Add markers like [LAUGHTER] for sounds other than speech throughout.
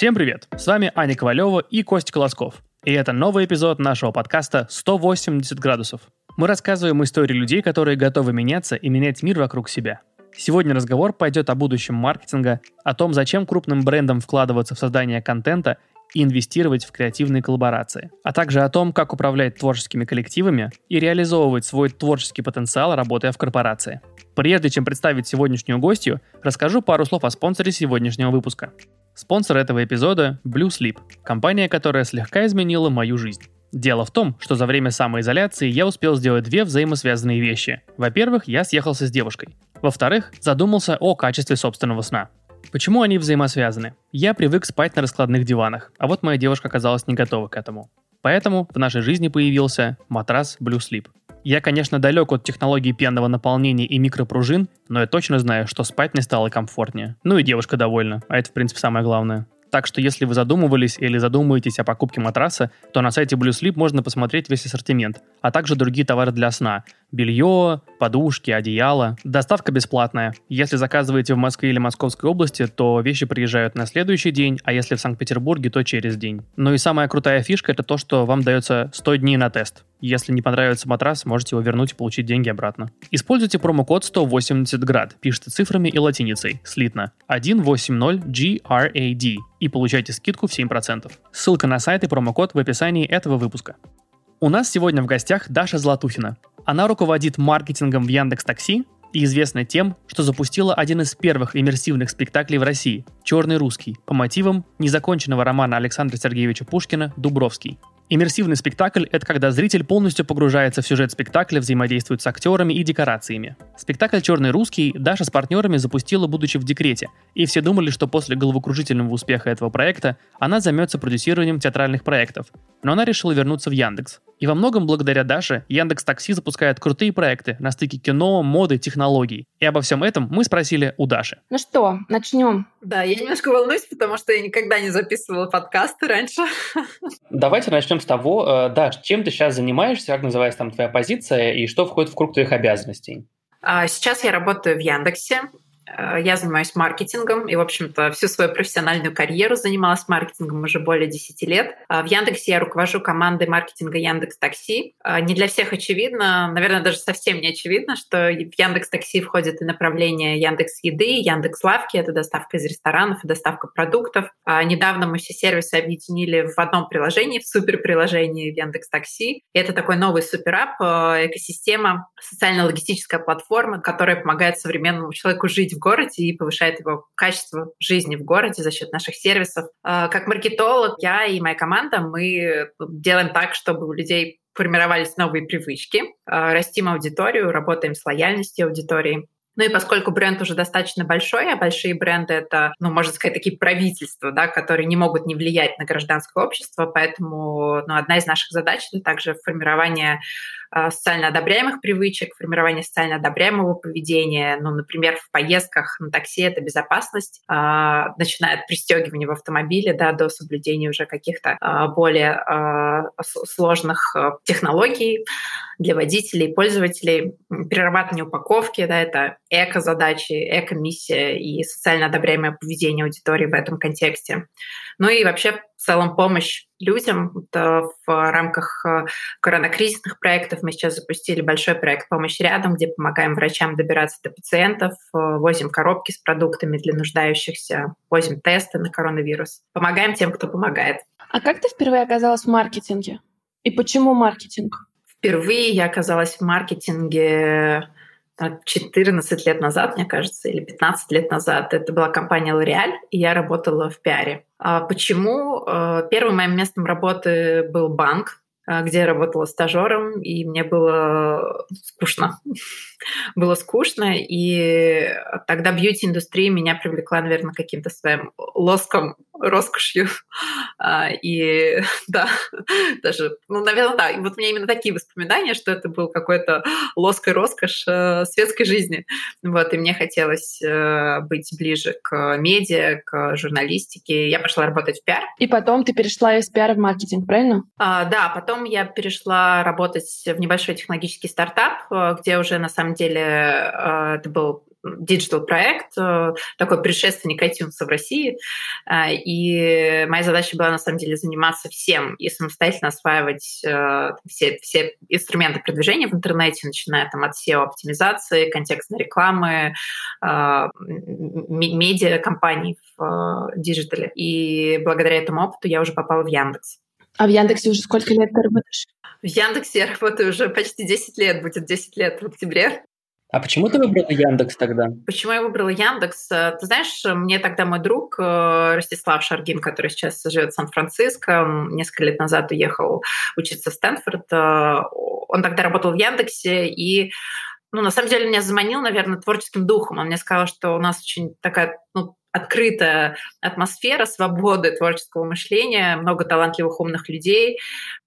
Всем привет! С вами Аня Ковалева и Костя Колосков. И это новый эпизод нашего подкаста «180 градусов». Мы рассказываем истории людей, которые готовы меняться и менять мир вокруг себя. Сегодня разговор пойдет о будущем маркетинга, о том, зачем крупным брендам вкладываться в создание контента и инвестировать в креативные коллаборации, а также о том, как управлять творческими коллективами и реализовывать свой творческий потенциал, работая в корпорации. Прежде чем представить сегодняшнюю гостью, расскажу пару слов о спонсоре сегодняшнего выпуска. Спонсор этого эпизода – Blue Sleep, компания, которая слегка изменила мою жизнь. Дело в том, что за время самоизоляции я успел сделать две взаимосвязанные вещи. Во-первых, я съехался с девушкой. Во-вторых, задумался о качестве собственного сна. Почему они взаимосвязаны? Я привык спать на раскладных диванах, а вот моя девушка оказалась не готова к этому. Поэтому в нашей жизни появился матрас Blue Sleep. Я, конечно, далек от технологий пенного наполнения и микропружин, но я точно знаю, что спать мне стало комфортнее. Ну и девушка довольна, а это, в принципе, самое главное. Так что если вы задумывались или задумаетесь о покупке матраса, то на сайте Blue Sleep можно посмотреть весь ассортимент, а также другие товары для сна. Белье, подушки, одеяло. Доставка бесплатная. Если заказываете в Москве или Московской области, то вещи приезжают на следующий день, а если в Санкт-Петербурге, то через день. Ну и самая крутая фишка это то, что вам дается 100 дней на тест. Если не понравится матрас, можете его вернуть и получить деньги обратно. Используйте промокод 180 град, пишите цифрами и латиницей, слитно, 180GRAD и получайте скидку в 7%. Ссылка на сайт и промокод в описании этого выпуска. У нас сегодня в гостях Даша Златухина. Она руководит маркетингом в Яндекс Такси и известна тем, что запустила один из первых иммерсивных спектаклей в России «Черный русский» по мотивам незаконченного романа Александра Сергеевича Пушкина «Дубровский». Иммерсивный спектакль — это когда зритель полностью погружается в сюжет спектакля, взаимодействует с актерами и декорациями. Спектакль «Черный русский» Даша с партнерами запустила, будучи в декрете, и все думали, что после головокружительного успеха этого проекта она займется продюсированием театральных проектов. Но она решила вернуться в Яндекс. И во многом благодаря Даше Яндекс Такси запускает крутые проекты на стыке кино, моды, технологий. И обо всем этом мы спросили у Даши. Ну что, начнем. Да, я немножко волнуюсь, потому что я никогда не записывала подкасты раньше. Давайте начнем с того, э, Даш, чем ты сейчас занимаешься, как называется там твоя позиция и что входит в круг твоих обязанностей? А, сейчас я работаю в Яндексе. Э, я занимаюсь маркетингом и, в общем-то, всю свою профессиональную карьеру занималась маркетингом уже более 10 лет. А в Яндексе я руковожу командой маркетинга Яндекс Такси. А не для всех очевидно, наверное, даже совсем не очевидно, что в Яндекс Такси входит и направление Яндекс Еды, Яндекс Лавки, это доставка из ресторанов и доставка продуктов. Недавно мы все сервисы объединили в одном приложении, в суперприложении в Яндекс Такси. Это такой новый суперап, э, экосистема, социально-логистическая платформа, которая помогает современному человеку жить в городе и повышает его качество жизни в городе за счет наших сервисов. А, как маркетолог, я и моя команда, мы делаем так, чтобы у людей формировались новые привычки, а, растим аудиторию, работаем с лояльностью аудитории. Ну и поскольку бренд уже достаточно большой, а большие бренды — это, ну, можно сказать, такие правительства, да, которые не могут не влиять на гражданское общество, поэтому ну, одна из наших задач — это также формирование а, социально одобряемых привычек, формирование социально одобряемого поведения. Ну, например, в поездках на такси это безопасность, а, начиная от пристегивания в автомобиле да, до соблюдения уже каких-то а, более сложных технологий для водителей, пользователей, перерабатывание упаковки, да, это эко-задачи, эко-миссия и социально одобряемое поведение аудитории в этом контексте. Ну и вообще в целом помощь людям. Это в рамках э, коронакризисных проектов мы сейчас запустили большой проект «Помощь рядом», где помогаем врачам добираться до пациентов, э, возим коробки с продуктами для нуждающихся, возим тесты на коронавирус. Помогаем тем, кто помогает. А как ты впервые оказалась в маркетинге? И почему маркетинг? Впервые я оказалась в маркетинге 14 лет назад, мне кажется, или 15 лет назад. Это была компания L'Oreal, и я работала в пиаре. А почему? Э, первым моим местом работы был банк, где я работала стажером, и мне было скучно. Было скучно, и тогда бьюти-индустрия меня привлекла, наверное, каким-то своим лоском роскошью. А, и [LAUGHS] да, даже, ну, наверное, да. И вот у меня именно такие воспоминания, что это был какой-то лоск и роскошь э, светской жизни. Вот, и мне хотелось э, быть ближе к медиа, к журналистике. Я пошла работать в пиар. И потом ты перешла из пиара в маркетинг, правильно? А, да, потом я перешла работать в небольшой технологический стартап, э, где уже на самом деле это был digital проект, э, такой предшественник iTunes в России. Э, и моя задача была на самом деле заниматься всем и самостоятельно осваивать все, все инструменты продвижения в интернете, начиная там от SEO-оптимизации, контекстной рекламы, медиакампаний в digital е. И благодаря этому опыту я уже попала в Яндекс. А в Яндексе уже сколько лет ты работаешь? В Яндексе я работаю уже почти 10 лет, будет 10 лет в октябре. А почему ты выбрала Яндекс тогда? Почему я выбрала Яндекс? Э, ты знаешь, мне тогда мой друг э, Ростислав Шаргин, который сейчас живет в Сан-Франциско, несколько лет назад уехал учиться в Стэнфорд, э, он тогда работал в Яндексе, и ну, на самом деле меня заманил, наверное, творческим духом. Он мне сказал, что у нас очень такая ну, открытая атмосфера свободы творческого мышления, много талантливых, умных людей.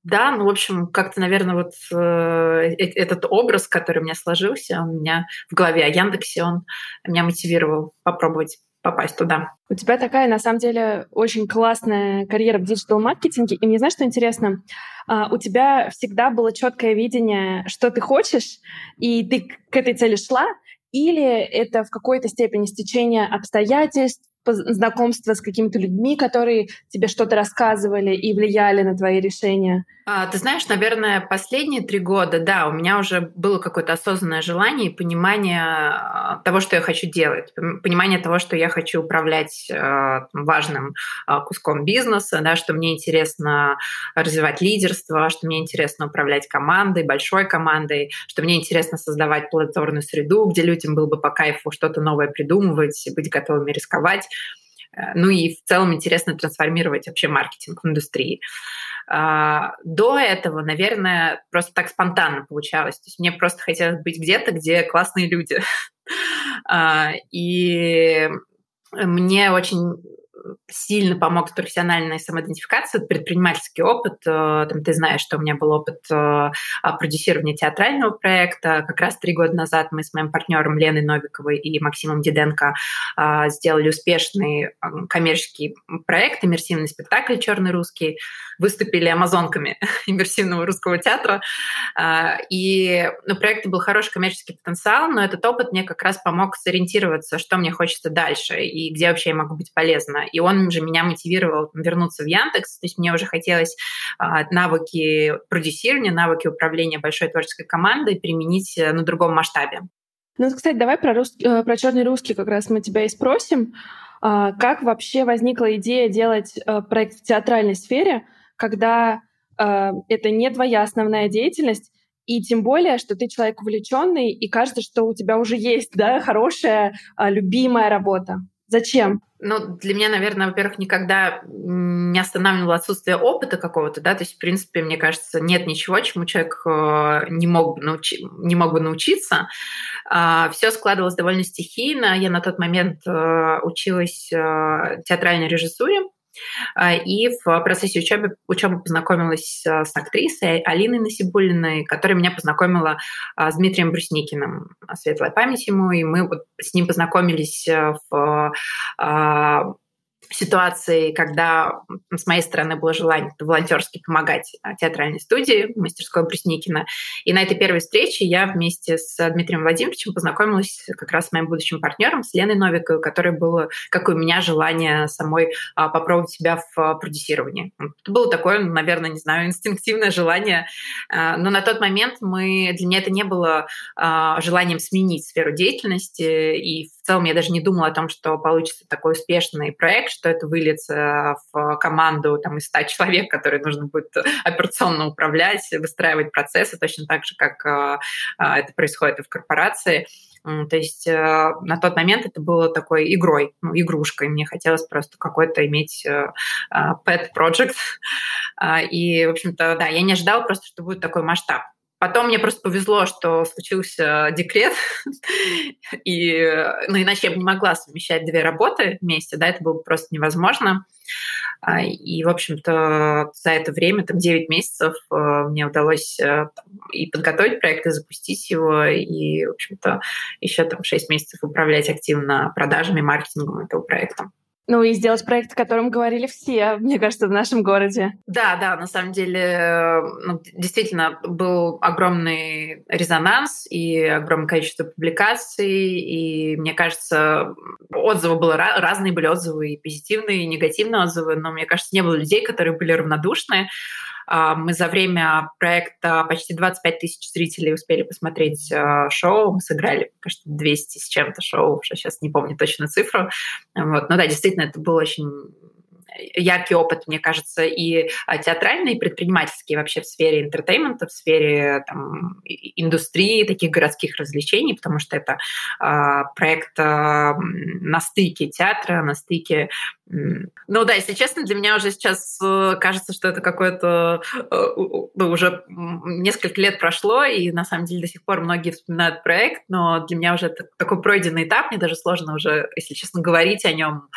Да, ну, в общем, как-то, наверное, вот э, э, этот образ, который у меня сложился, у меня в голове о Яндексе, он меня мотивировал попробовать попасть туда. У тебя такая, на самом деле, очень классная карьера в диджитал-маркетинге. И мне знаешь, что интересно? Uh, у тебя всегда было четкое видение, что ты хочешь, и ты к этой цели шла, или это в какой-то степени стечение обстоятельств, знакомство с какими-то людьми, которые тебе что-то рассказывали и влияли на твои решения? А, ты знаешь, наверное, последние три года, да, у меня уже было какое-то осознанное желание и понимание а, того, что я хочу делать, понимание того, что я хочу управлять а, важным а, куском бизнеса, да, что мне интересно развивать лидерство, что мне интересно управлять командой, большой командой, что мне интересно создавать плодотворную среду, где людям было бы по кайфу что-то новое придумывать, быть готовыми рисковать. Э, ну и в целом интересно трансформировать вообще маркетинг в индустрии. А, до этого, наверное, просто так спонтанно получалось. То есть мне просто хотелось быть где-то, где классные люди. [LAUGHS] А, и мне очень сильно помог с профессиональной предпринимательский опыт. Э, там, ты знаешь, что у меня был опыт э, продюсирования театрального проекта. Как раз три года назад мы с моим партнером Леной Новиковой и Максимом Диденко э, сделали успешный коммерческий проект, иммерсивный спектакль «Черный русский». Выступили амазонками [LAUGHS] иммерсивного русского театра. И ну, проект был хороший коммерческий потенциал, но этот опыт мне как раз помог сориентироваться, что мне хочется дальше и где вообще я могу быть полезна и он же меня мотивировал вернуться в Яндекс, то есть мне уже хотелось а, навыки продюсирования, навыки управления большой творческой командой применить э, на другом масштабе. Ну, кстати, давай про, рус... Э, про черный русский как раз мы тебя и спросим. А, как вообще возникла идея делать э, проект в театральной сфере, когда это не твоя основная деятельность, и тем более, что ты человек увлеченный, и кажется, что у тебя уже есть да, хорошая, любимая работа. Зачем? Ну, для меня, наверное, во-первых, никогда не останавливало отсутствие опыта какого-то, да, то есть, в принципе, мне кажется, нет ничего, чему человек э, не мог бы, научи, не мог бы научиться. А, Все складывалось довольно стихийно. Я на тот момент э, училась э, театральной режиссуре, а, и в процессе учебы, учебы познакомилась а, с актрисой Алиной Насибулиной, которая меня познакомила а, с Дмитрием Брусникиным, светлая память ему, и мы вот с ним познакомились в ситуации, когда с моей стороны было желание волонтерски помогать а, театральной студии мастерской Брусникина. И на этой первой встрече я вместе с Дмитрием Владимировичем познакомилась как раз с моим будущим партнером, с Леной Новиковой, которой было, как у меня, желание самой а, попробовать себя в продюсировании. Это было такое, наверное, не знаю, инстинктивное желание. А, но на тот момент мы, для меня это не было желанием сменить сферу деятельности. И в целом я даже не думала о том, что получится такой успешный проект, что это выльется в команду там, из 100 человек, которые нужно будет операционно управлять, выстраивать процессы, точно так же, как а, а, это происходит и в корпорации. То есть э, на тот момент это было такой игрой, ну, игрушкой. Мне хотелось просто какой-то иметь э, а, pet project. [LAUGHS] И, в общем-то, да, я не ожидала просто, что будет такой масштаб. Потом мне просто повезло, что случился декрет, [LAUGHS] и, ну, иначе я бы не могла совмещать две работы вместе, да, это было бы просто невозможно. А, и, в общем-то, за это время, там, 9 месяцев, э, мне удалось э, и подготовить проект, и запустить его, и, в общем-то, еще там 6 месяцев управлять активно продажами, маркетингом этого проекта. Ну и сделать проект, о котором говорили все, мне кажется, в нашем городе. Да, да, на самом деле ну, действительно был огромный резонанс и огромное количество публикаций, и мне кажется, отзывы было разные были отзывы, и позитивные, и негативные отзывы, но мне кажется, не было людей, которые были равнодушны. А, мы за время проекта почти 25 тысяч зрителей успели посмотреть а, шоу. Мы сыграли, кажется, 200 с чем-то шоу, уже сейчас не помню точно цифру. Вот. Но да, действительно, это был очень яркий опыт, мне кажется, и а, театральный, и предпринимательский вообще в сфере entertainment а, в сфере там, индустрии таких городских развлечений, потому что это проект на стыке театра, на стыке ну да, если честно, для меня уже сейчас э, кажется, что это какое-то э, ну, уже несколько лет прошло, и на самом деле до сих пор многие вспоминают проект, но для меня уже это такой пройденный этап, мне даже сложно уже, если честно, говорить о нем,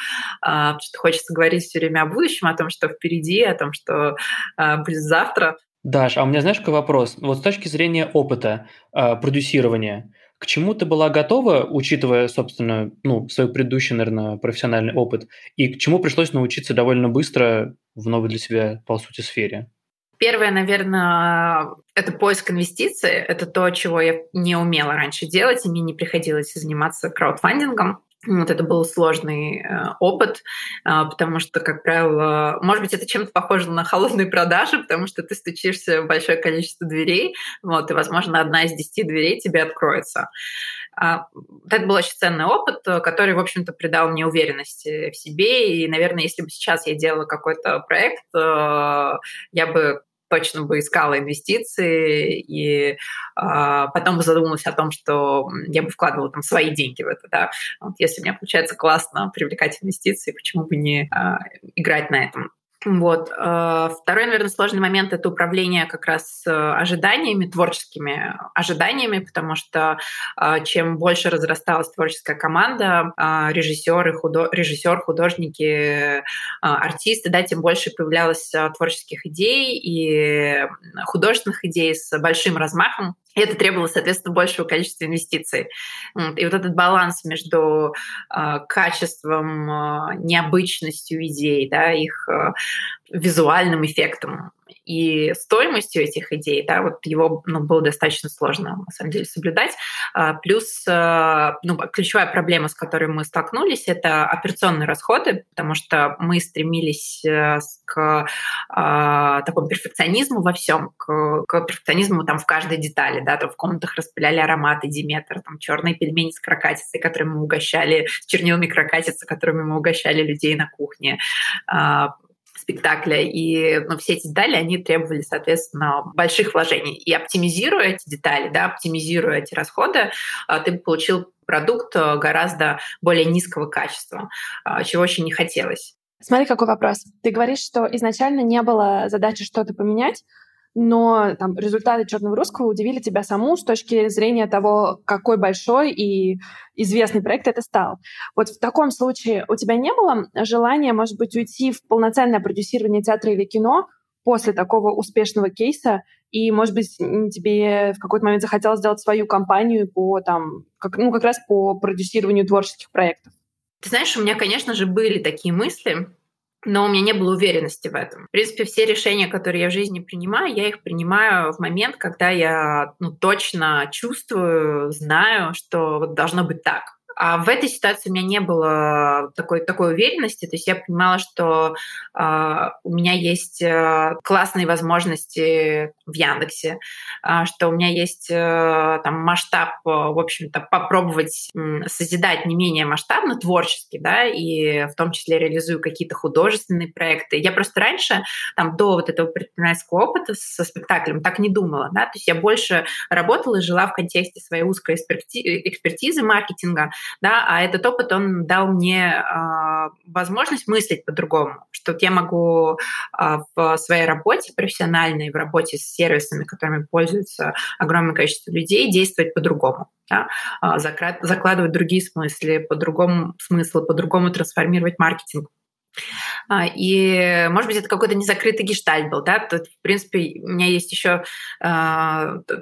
а, что хочется говорить все время о будущем, о том, что впереди, о том, что а, будет завтра. Даш, а у меня знаешь какой вопрос? Вот с точки зрения опыта продюсирования, к чему ты была готова, учитывая, собственно, ну, свой предыдущий, наверное, профессиональный опыт, и к чему пришлось научиться довольно быстро в новой для себя, по сути, сфере? Первое, наверное, это поиск инвестиций. Это то, чего я не умела раньше делать, и мне не приходилось заниматься краудфандингом. Вот это был сложный э, опыт, э, потому что, как правило, может быть, это чем-то похоже на холодные продажи, потому что ты стучишься в большое количество дверей, вот, и, возможно, одна из десяти дверей тебе откроется. Э, это был очень ценный опыт, который, в общем-то, придал мне уверенности в себе. И, наверное, если бы сейчас я делала какой-то проект, э, я бы точно бы искала инвестиции и а, потом задумалась о том, что я бы вкладывала там свои деньги в это, да. Вот если у меня получается классно привлекать инвестиции, почему бы не а, играть на этом? Вот. Э, второй, наверное, сложный момент — это управление как раз э, ожиданиями, творческими ожиданиями, потому что э, чем больше разрасталась творческая команда, режиссеры, худо... режиссер, художники, артисты, да, тем больше появлялось творческих идей и художественных идей с большим размахом, и это требовало, соответственно, большего количества инвестиций. И вот этот баланс между э, качеством, э, необычностью идей, да, их э, визуальным эффектом и стоимостью этих идей, да, вот его ну, было достаточно сложно, на самом деле, соблюдать. А, плюс а, ну, ключевая проблема, с которой мы столкнулись, это операционные расходы, потому что мы стремились э, к а, такому перфекционизму во всем, к, к перфекционизму там в каждой детали, да, там в комнатах распыляли ароматы Диметр, там черные пельмени с крокатицей, которыми мы угощали, с чернилами крокатицы, которыми мы угощали людей на кухне, спектакля. И ну, все эти детали, они требовали, соответственно, больших вложений. И оптимизируя эти детали, да, оптимизируя эти расходы, а, ты получил продукт а, гораздо более низкого качества, а, чего очень не хотелось. Смотри, какой вопрос. Ты говоришь, что изначально не было задачи что-то поменять, но там, результаты черного русского удивили тебя саму с точки зрения того, какой большой и известный проект это стал. Вот в таком случае у тебя не было желания, может быть, уйти в полноценное продюсирование театра или кино после такого успешного кейса, и, может быть, тебе в какой-то момент захотелось сделать свою компанию по там, как, ну, как раз по продюсированию творческих проектов? Ты знаешь, у меня, конечно же, были такие мысли, но у меня не было уверенности в этом. В принципе, все решения, которые я в жизни принимаю, я их принимаю в момент, когда я ну, точно чувствую, знаю, что вот должно быть так. А в этой ситуации у меня не было такой, такой уверенности. То есть я понимала, что э, у меня есть э, классные возможности в Яндексе, э, что у меня есть э, там масштаб, э, в общем-то, попробовать э, созидать не менее масштабно, творчески, да, и в том числе реализую какие-то художественные проекты. Я просто раньше, там, до вот этого предпринимательского опыта со спектаклем так не думала, да, то есть я больше работала и жила в контексте своей узкой экспертизы маркетинга, да, а этот опыт, он дал мне э, возможность мыслить по-другому, что я могу э, в своей работе профессиональной, в работе с сервисами, которыми пользуются огромное количество людей, действовать по-другому, да, э, закладывать другие смыслы, по-другому смыслы, по-другому трансформировать маркетинг. А, и, может быть, это какой-то незакрытый гештальт был, да, Тут, в принципе, у меня есть еще э,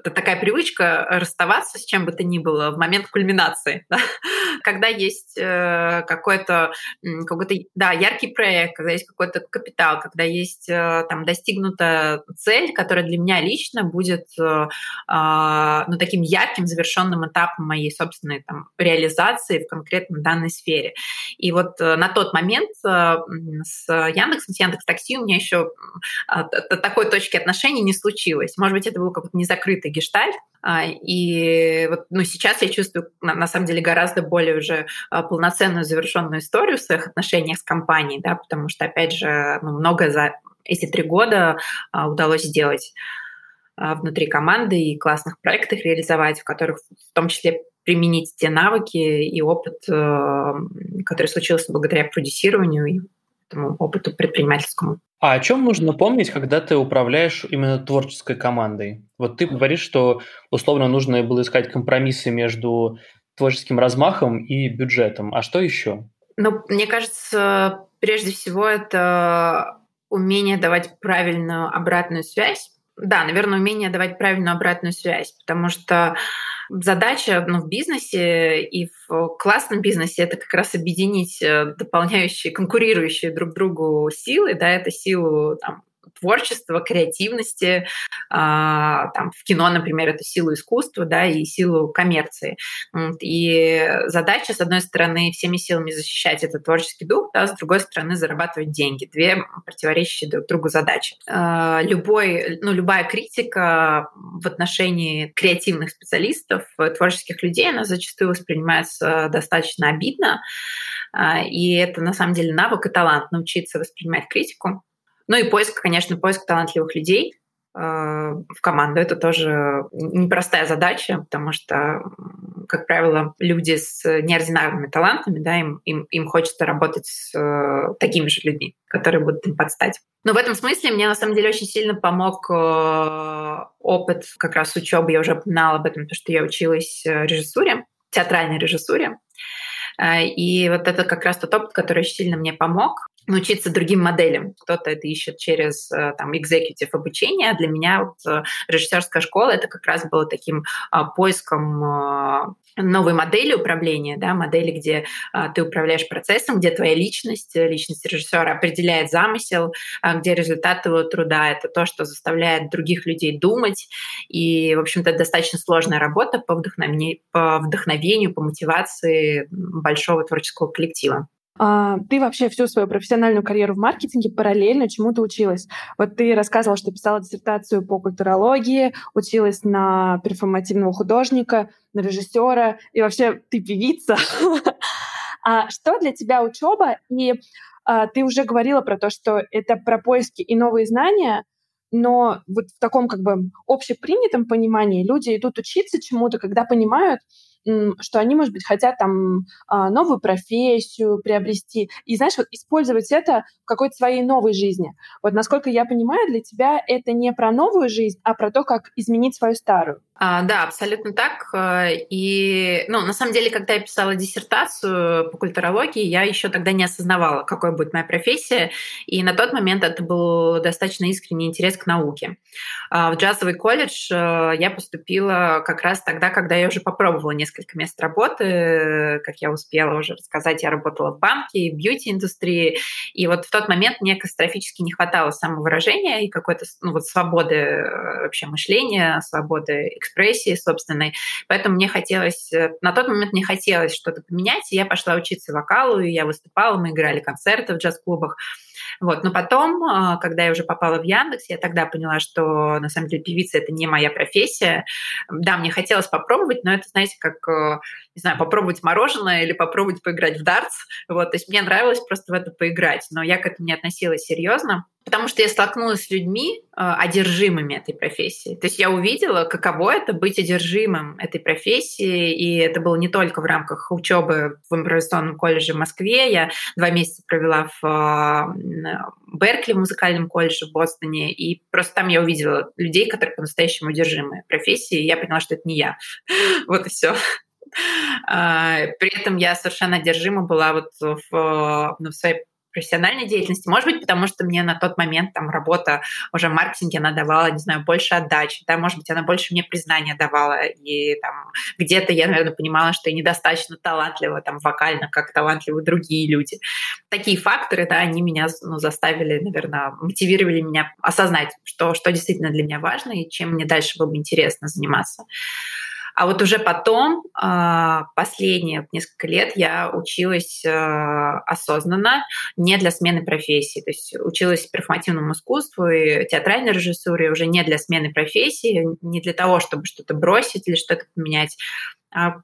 такая привычка расставаться с чем бы то ни было в момент кульминации, [LAUGHS] да? когда есть э, какой-то, какой-то, да, яркий проект, когда есть какой-то капитал, когда есть э, там достигнута цель, которая для меня лично будет, э, э, ну, таким ярким завершенным этапом моей собственной там реализации в конкретно данной сфере. И вот э, на тот момент э, с Яндексом, с Яндекс Такси у меня еще а, такой точки отношений не случилось. Может быть, это был какой-то незакрытый гештальт, а, и вот, ну, сейчас я чувствую, на, самом деле, гораздо более уже а, полноценную завершенную историю в своих отношениях с компанией, да, потому что, опять же, ну, много за эти три года удалось сделать внутри команды и классных проектах реализовать, в которых в том числе применить те навыки и опыт, э, который случился благодаря продюсированию этому опыту предпринимательскому. А о чем нужно помнить, когда ты управляешь именно творческой командой? Вот ты говоришь, что условно нужно было искать компромиссы между творческим размахом и бюджетом. А что еще? Ну, мне кажется, прежде всего это умение давать правильную обратную связь. Да, наверное, умение давать правильную обратную связь, потому что задача ну, в бизнесе и в классном бизнесе это как раз объединить э, дополняющие, конкурирующие друг другу силы, да, это силу там, творчества, креативности, а, там, в кино, например, это силу искусства, да, и силу коммерции. И задача, с одной стороны, всеми силами защищать этот творческий дух, да, с другой стороны, зарабатывать деньги. Две противоречащие друг другу задачи. А, любой, ну, любая критика в отношении креативных специалистов, творческих людей, она зачастую воспринимается достаточно обидно, а, и это на самом деле навык и талант научиться воспринимать критику. Ну и поиск, конечно, поиск талантливых людей э, в команду. Это тоже непростая задача, потому что, как правило, люди с неординарными талантами, да, им, им, им хочется работать с э, такими же людьми, которые будут им подстать. Но в этом смысле мне на самом деле очень сильно помог э, опыт как раз учебы. Я уже упоминала об этом, то, что я училась режиссуре, театральной режиссуре. И вот это как раз тот опыт, который очень сильно мне помог научиться другим моделям. Кто-то это ищет через э, там executive обучение, а для меня вот э, режиссерская школа это как раз было таким а, поиском а, новой модели управления, да, модели, где а, ты управляешь процессом, где твоя личность, личность режиссера определяет замысел, а, где результат твоего труда — это то, что заставляет других людей думать. И, в общем-то, достаточно сложная работа по вдохновению, по, вдохновению, по мотивации большого творческого коллектива. А, ты вообще всю свою профессиональную карьеру в маркетинге параллельно чему-то училась. Вот ты рассказывала, что писала диссертацию по культурологии, училась на перформативного художника, на режиссера, и вообще ты певица. [LAUGHS] А что для тебя учеба? И а, ты уже говорила про то, что это про поиски и новые знания, но вот в таком как бы общепринятом понимании люди идут учиться чему-то, когда понимают, что они, может быть, хотят там а, новую профессию приобрести. И, знаешь, вот использовать это в какой-то своей новой жизни. Вот насколько я понимаю, для тебя это не про новую жизнь, а про то, как изменить свою старую. А, да, абсолютно так. Э, и, ну, на самом деле, когда я писала диссертацию по культурологии, я еще тогда не осознавала, какой будет моя профессия. И на тот момент это был достаточно искренний интерес к науке. А в джазовый колледж э, я поступила как раз тогда, когда я уже попробовала несколько мест работы. Как я успела уже рассказать, я работала в банке, в бьюти-индустрии. И вот в тот момент мне катастрофически не хватало самовыражения и какой-то ну, вот свободы э, вообще мышления, свободы экспрессии собственной. Поэтому мне хотелось, э, на тот момент мне хотелось что-то поменять, и я пошла учиться вокалу, и я выступала, мы играли концерты в джаз-клубах. Вот. Но потом, а, когда я уже попала в Яндекс, я тогда поняла, что на самом деле певица это не моя профессия. Да, мне хотелось попробовать, но это, знаете, как, э, не знаю, попробовать мороженое или попробовать поиграть в дартс. Вот. То есть мне нравилось просто в это поиграть, но я к этому не относилась серьезно. Потому что я столкнулась с людьми, э, одержимыми этой профессией. То есть я увидела, каково это быть одержимым этой профессией. И это было не только в рамках учебы в импровизационном колледже в Москве. Я два месяца провела в э, Беркли, в музыкальном колледже в Бостоне. И просто там я увидела людей, которые по-настоящему одержимы профессией. И я поняла, что это не я. [LAUGHS] Вот и все. А, при этом я совершенно одержима была вот в, ну, в своей профессиональной деятельности. Может быть, потому что мне на тот момент там работа уже в маркетинге, она давала, не знаю, больше отдачи, да, может быть, она больше мне признания давала, и там где-то я, наверное, понимала, что я недостаточно талантлива там вокально, как талантливы другие люди. Такие факторы, да, они меня ну, заставили, наверное, мотивировали меня осознать, что, что действительно для меня важно и чем мне дальше было бы интересно заниматься. А вот уже потом, а, последние несколько лет, я училась а, осознанно, не для смены профессии. То есть училась перформативному искусству и театральной режиссуре уже не для смены профессии, не для того, чтобы что-то бросить или что-то поменять,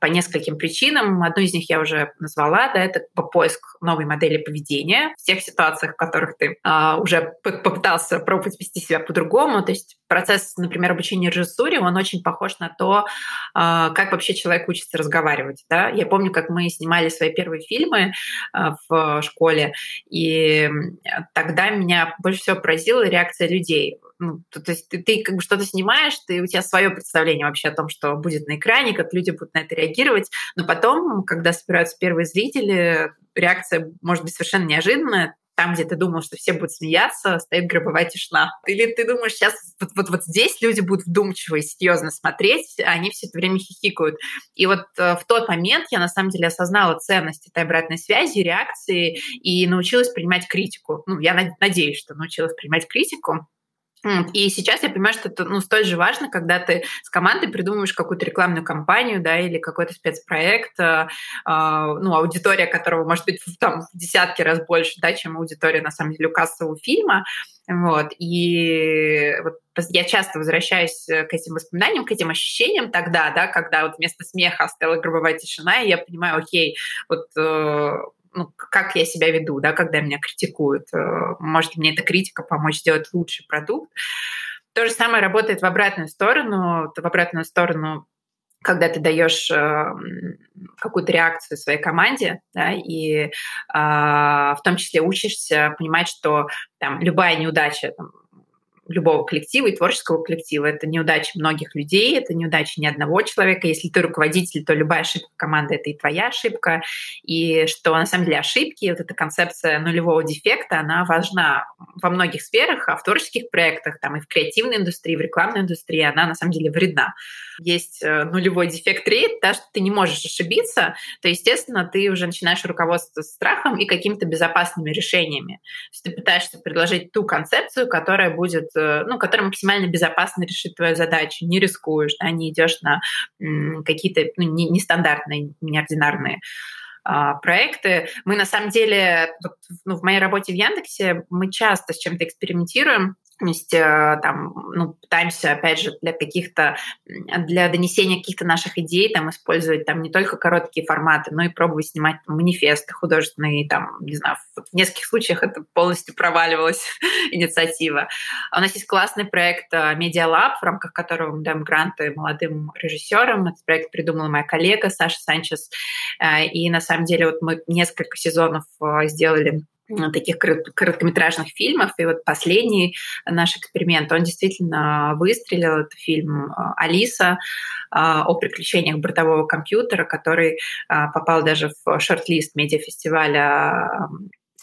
по нескольким причинам. Одну из них я уже назвала, да, это поиск новой модели поведения в тех ситуациях, в которых ты а, уже попытался пробовать вести себя по-другому. То есть процесс, например, обучения режиссуре, он очень похож на то, а, как вообще человек учится разговаривать. Да? Я помню, как мы снимали свои первые фильмы а, в школе, и тогда меня больше всего поразила реакция людей ну, то, то есть ты, ты как бы что-то снимаешь, ты, у тебя свое представление вообще о том, что будет на экране, как люди будут на это реагировать, но потом, когда собираются первые зрители, реакция может быть совершенно неожиданная, там, где ты думал, что все будут смеяться, стоит гробовая тишина. Или ты думаешь, сейчас вот, вот, вот здесь люди будут вдумчиво и серьезно смотреть, а они все это время хихикают. И вот э, в тот момент я на самом деле осознала ценность этой обратной связи, реакции и научилась принимать критику. Ну, я надеюсь, что научилась принимать критику. И сейчас я понимаю, что это ну, столь же важно, когда ты с командой придумываешь какую-то рекламную кампанию, да, или какой-то спецпроект, э, э, ну, аудитория которого может быть там в десятки раз больше, да, чем аудитория, на самом деле, у кассового фильма. Вот. И вот я часто возвращаюсь к этим воспоминаниям, к этим ощущениям тогда, да, когда вот вместо смеха стала гробовая тишина, и я понимаю, окей, вот э, ну, как я себя веду, да, когда меня критикуют. Э, может мне эта критика помочь сделать лучший продукт. То же самое работает в обратную сторону. В обратную сторону когда ты даешь э, какую-то реакцию своей команде, да, и э, в том числе учишься понимать, что там, любая неудача там, любого коллектива и творческого коллектива. Это неудача многих людей, это неудача ни одного человека. Если ты руководитель, то любая ошибка команды — это и твоя ошибка. И что на самом деле ошибки, вот эта концепция нулевого дефекта, она важна во многих сферах, а в творческих проектах, там и в креативной индустрии, в рекламной индустрии она на самом деле вредна. Есть э, нулевой дефект рейд, да, что ты не можешь ошибиться, то, естественно, ты уже начинаешь руководствоваться страхом и какими-то безопасными решениями. То есть ты пытаешься предложить ту концепцию, которая будет ну, который максимально безопасно решит твою задачу, не рискуешь, да, не идешь на какие-то ну, нестандартные, неординарные а, проекты. Мы на самом деле, ну, в моей работе в Яндексе мы часто с чем-то экспериментируем, есть э, там, ну, пытаемся, опять же, для каких-то, для донесения каких-то наших идей там использовать там не только короткие форматы, но и пробовать снимать там, манифесты художественные, там, не знаю, в нескольких случаях это полностью проваливалась [LAUGHS] инициатива. А у нас есть классный проект э, Media Lab, в рамках которого мы даем гранты молодым режиссерам. Этот проект придумала моя коллега Саша Санчес. И на самом деле вот мы несколько сезонов сделали таких короткометражных фильмов. И вот последний наш эксперимент, он действительно выстрелил. Это фильм э, «Алиса» э, о приключениях бортового компьютера, который э, попал даже в шорт-лист медиафестиваля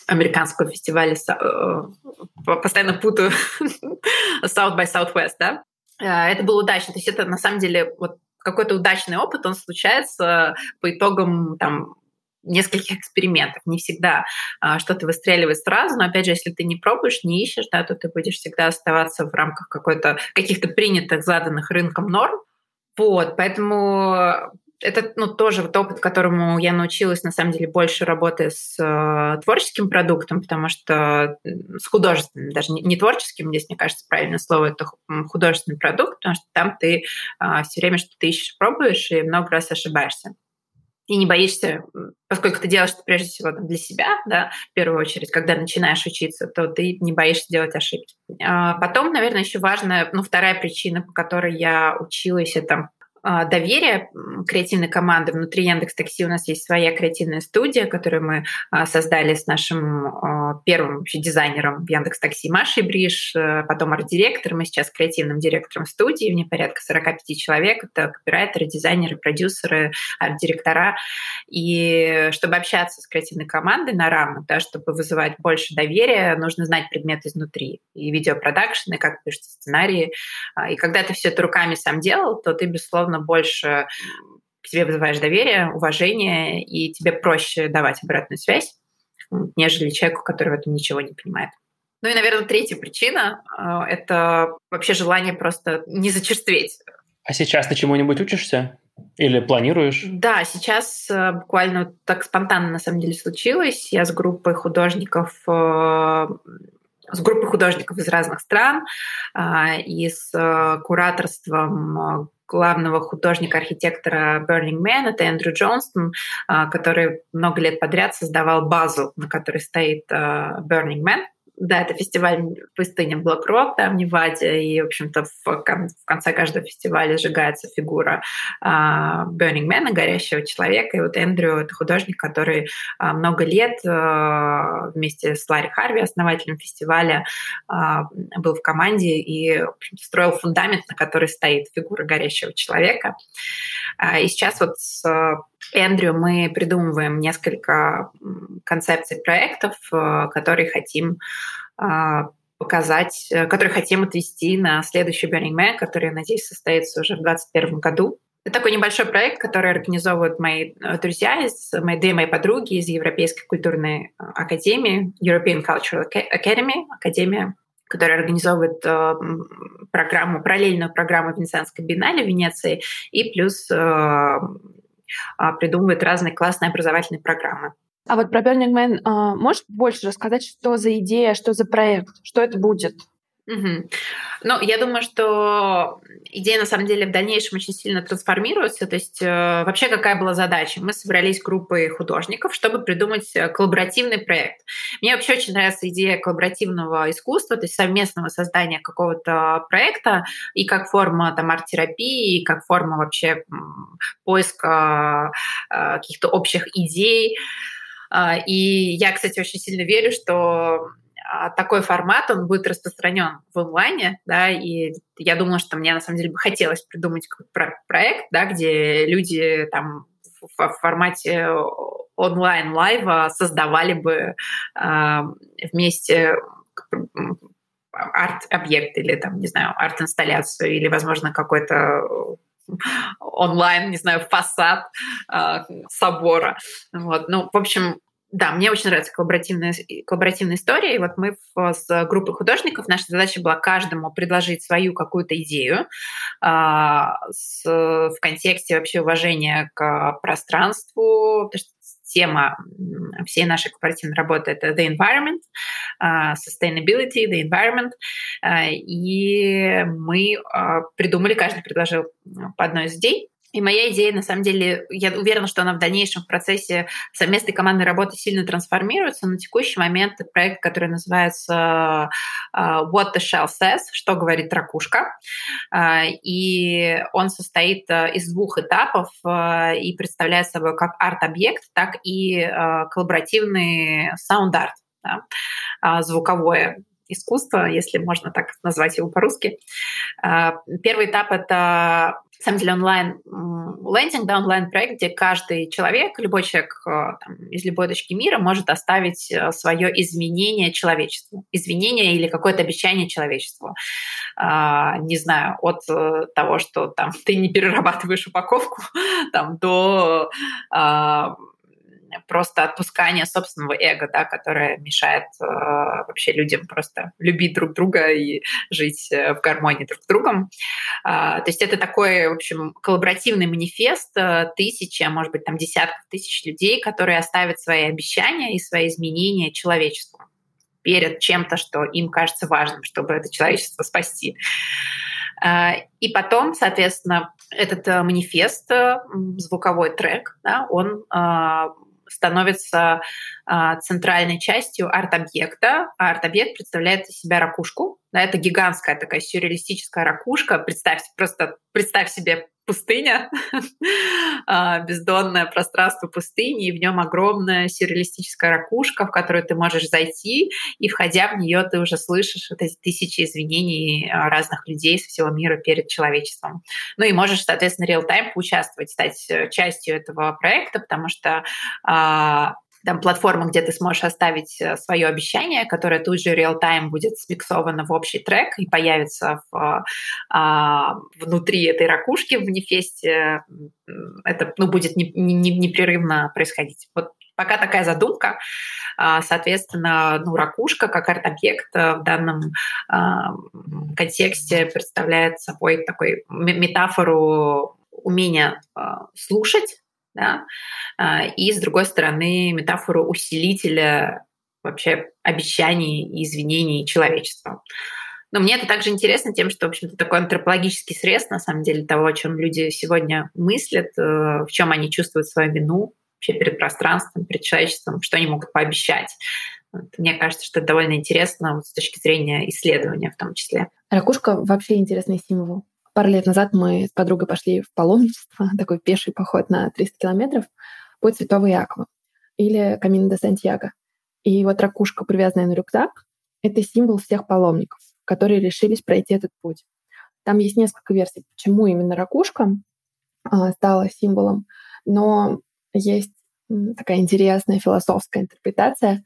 американского фестиваля, постоянно путаю, [LAUGHS] South by Southwest, да? Это был удачно. То есть это на самом деле вот какой-то удачный опыт, он случается по итогам там, нескольких экспериментов. Не всегда а, что-то выстреливает сразу, но опять же, если ты не пробуешь, не ищешь, да, то ты будешь всегда оставаться в рамках какой-то каких-то принятых, заданных рынком норм. Вот, поэтому это ну, тоже вот опыт, которому я научилась, на самом деле, больше работы с э, творческим продуктом, потому что с художественным, даже не, не творческим, здесь, мне кажется, правильное слово, это художественный продукт, потому что там ты э, все время что-то ищешь, пробуешь и много раз ошибаешься и не боишься, поскольку ты делаешь это прежде всего для себя, да, в первую очередь, когда начинаешь учиться, то ты не боишься делать ошибки. А потом, наверное, еще важная, ну, вторая причина, по которой я училась, это доверия креативной команды. Внутри Яндекс Такси у нас есть своя креативная студия, которую мы а, создали с нашим а, первым вообще дизайнером Яндекс Такси Машей Бриш, э, потом арт-директором, мы сейчас креативным директором студии, в ней порядка 45 человек, это копирайтеры, дизайнеры, продюсеры, арт-директора. И чтобы общаться с креативной командой на равных, да, чтобы вызывать больше доверия, нужно знать предмет изнутри. И видеопродакшн, и как пишутся сценарии. И когда ты все это руками сам делал, то ты, безусловно, больше к тебе вызываешь доверие, уважение, и тебе проще давать обратную связь, нежели человеку, который в этом ничего не понимает. Ну и, наверное, третья причина — это вообще желание просто не зачерстветь. А сейчас ты чему-нибудь учишься? Или планируешь? Да, сейчас э, буквально так спонтанно на самом деле случилось. Я с группой художников э, с группой художников из разных стран а, и с э, кураторством главного художника-архитектора Burning Man, это Эндрю Джонстон, а, который много лет подряд создавал базу, на которой стоит Burning Man. Да, это фестиваль пустыня Black Rock, там, в Неваде, и, в общем-то, в, конце каждого фестиваля сжигается фигура uh, Burning Man, горящего человека, и вот Эндрю — это художник, который uh, много лет uh, вместе с Ларри Харви, основателем фестиваля, uh, был в команде и в строил фундамент, на который стоит фигура горящего человека. Uh, и сейчас вот с Эндрю мы придумываем несколько концепций проектов, которые хотим показать, э, которые хотим отвести на следующий Burning Man, который, надеюсь, состоится уже в 2021 году. Это такой небольшой проект, который организовывают мои э, друзья, из, мои, две мои подруги из Европейской культурной э, академии, European Cultural Academy, академия, которая организовывает программу, параллельную программу Венецианской биеннале в Венеции, и плюс э, придумывает разные классные образовательные программы. А вот про Burning Man э, можешь больше рассказать, что за идея, что за проект, что это будет? Угу. Ну, я думаю, что идея на самом деле в дальнейшем очень сильно трансформируется. То есть э, вообще какая была задача? Мы собрались группой художников, чтобы придумать э, коллаборативный проект. Мне вообще очень нравится идея коллаборативного искусства, то есть совместного создания какого-то проекта и как форма там арт-терапии, и как форма вообще поиска э, каких-то общих идей. А, и я, кстати, очень сильно верю, что а, такой формат, он будет распространен в онлайне, да, и я думала, что мне на самом деле бы хотелось придумать какой-то проект, да, где люди там в формате онлайн-лайва создавали бы э, вместе арт-объект или там, не знаю, арт-инсталляцию или, возможно, какой-то онлайн, не знаю, фасад э, собора. Вот. Ну, в общем, да, мне очень нравится коллаборативная, коллаборативная история. И вот мы в, с группой художников, наша задача была каждому предложить свою какую-то идею э, с, в контексте вообще уважения к пространству, потому что тема всей нашей корпоративной работы — это the environment, uh, sustainability, the environment. Э, и мы э, придумали, каждый предложил по одной из идей, и моя идея, на самом деле, я уверена, что она в дальнейшем в процессе совместной командной работы сильно трансформируется. На текущий момент проект, который называется What the Shell Says, что говорит ракушка. И он состоит из двух этапов и представляет собой как арт-объект, так и коллаборативный саунд-арт, да, звуковое искусство, если можно так назвать его по-русски. Первый этап — это на самом деле онлайн лендинг, да, онлайн-проект, где каждый человек, любой человек э, там, из любой точки мира может оставить э, свое изменение человечеству, извинение или какое-то обещание человечеству. А, не знаю, от э, того, что там [LAUGHS] ты не перерабатываешь упаковку, [LAUGHS] там, до а, просто отпускание собственного эго, да, которое мешает э, вообще людям просто любить друг друга и жить э, в гармонии друг с другом. Э, то есть это такой, в общем, коллаборативный манифест э, тысячи, а может быть там десятков тысяч людей, которые оставят свои обещания и свои изменения человечеству перед чем-то, что им кажется важным, чтобы это человечество спасти. Э, и потом, соответственно, этот э, манифест, звуковой трек, да, он становится а, центральной частью арт-объекта. А арт-объект представляет из себя ракушку. Да, это гигантская такая сюрреалистическая ракушка. Представь, просто представь себе пустыня, [LAUGHS] а, бездонное пространство пустыни, и в нем огромная сюрреалистическая ракушка, в которую ты можешь зайти, и входя в нее ты уже слышишь вот эти тысячи извинений а, разных людей со всего мира перед человечеством. Ну и можешь, соответственно, реал-тайм поучаствовать, стать э, частью этого проекта, потому что а, там платформа, где ты сможешь оставить э, свое обещание, которое тут же реал-тайм будет смиксовано в общий трек и появится в, а, внутри этой ракушки в манифесте. Это ну, будет не, не, непрерывно происходить. Вот пока такая задумка. А, соответственно, ну, ракушка как арт-объект в данном а, контексте представляет собой такой метафору умения а, слушать, да? А, и, с другой стороны, метафору усилителя вообще обещаний и извинений человечества. Но мне это также интересно тем, что, в общем-то, такой антропологический срез, на самом деле, того, о чем люди сегодня мыслят, э, в чем они чувствуют свою вину вообще перед пространством, перед человечеством, что они могут пообещать. Мне кажется, что это довольно интересно вот, с точки зрения исследования в том числе. Ракушка вообще интересный символ. Пару лет назад мы с подругой пошли в паломничество, [LAUGHS] такой пеший поход на 300 километров, путь Святого Якова или Камин де Сантьяго. И вот ракушка, привязанная на рюкзак, это символ всех паломников, которые решились пройти этот путь. Там есть несколько версий, почему именно ракушка а, стала символом, но есть такая интересная философская интерпретация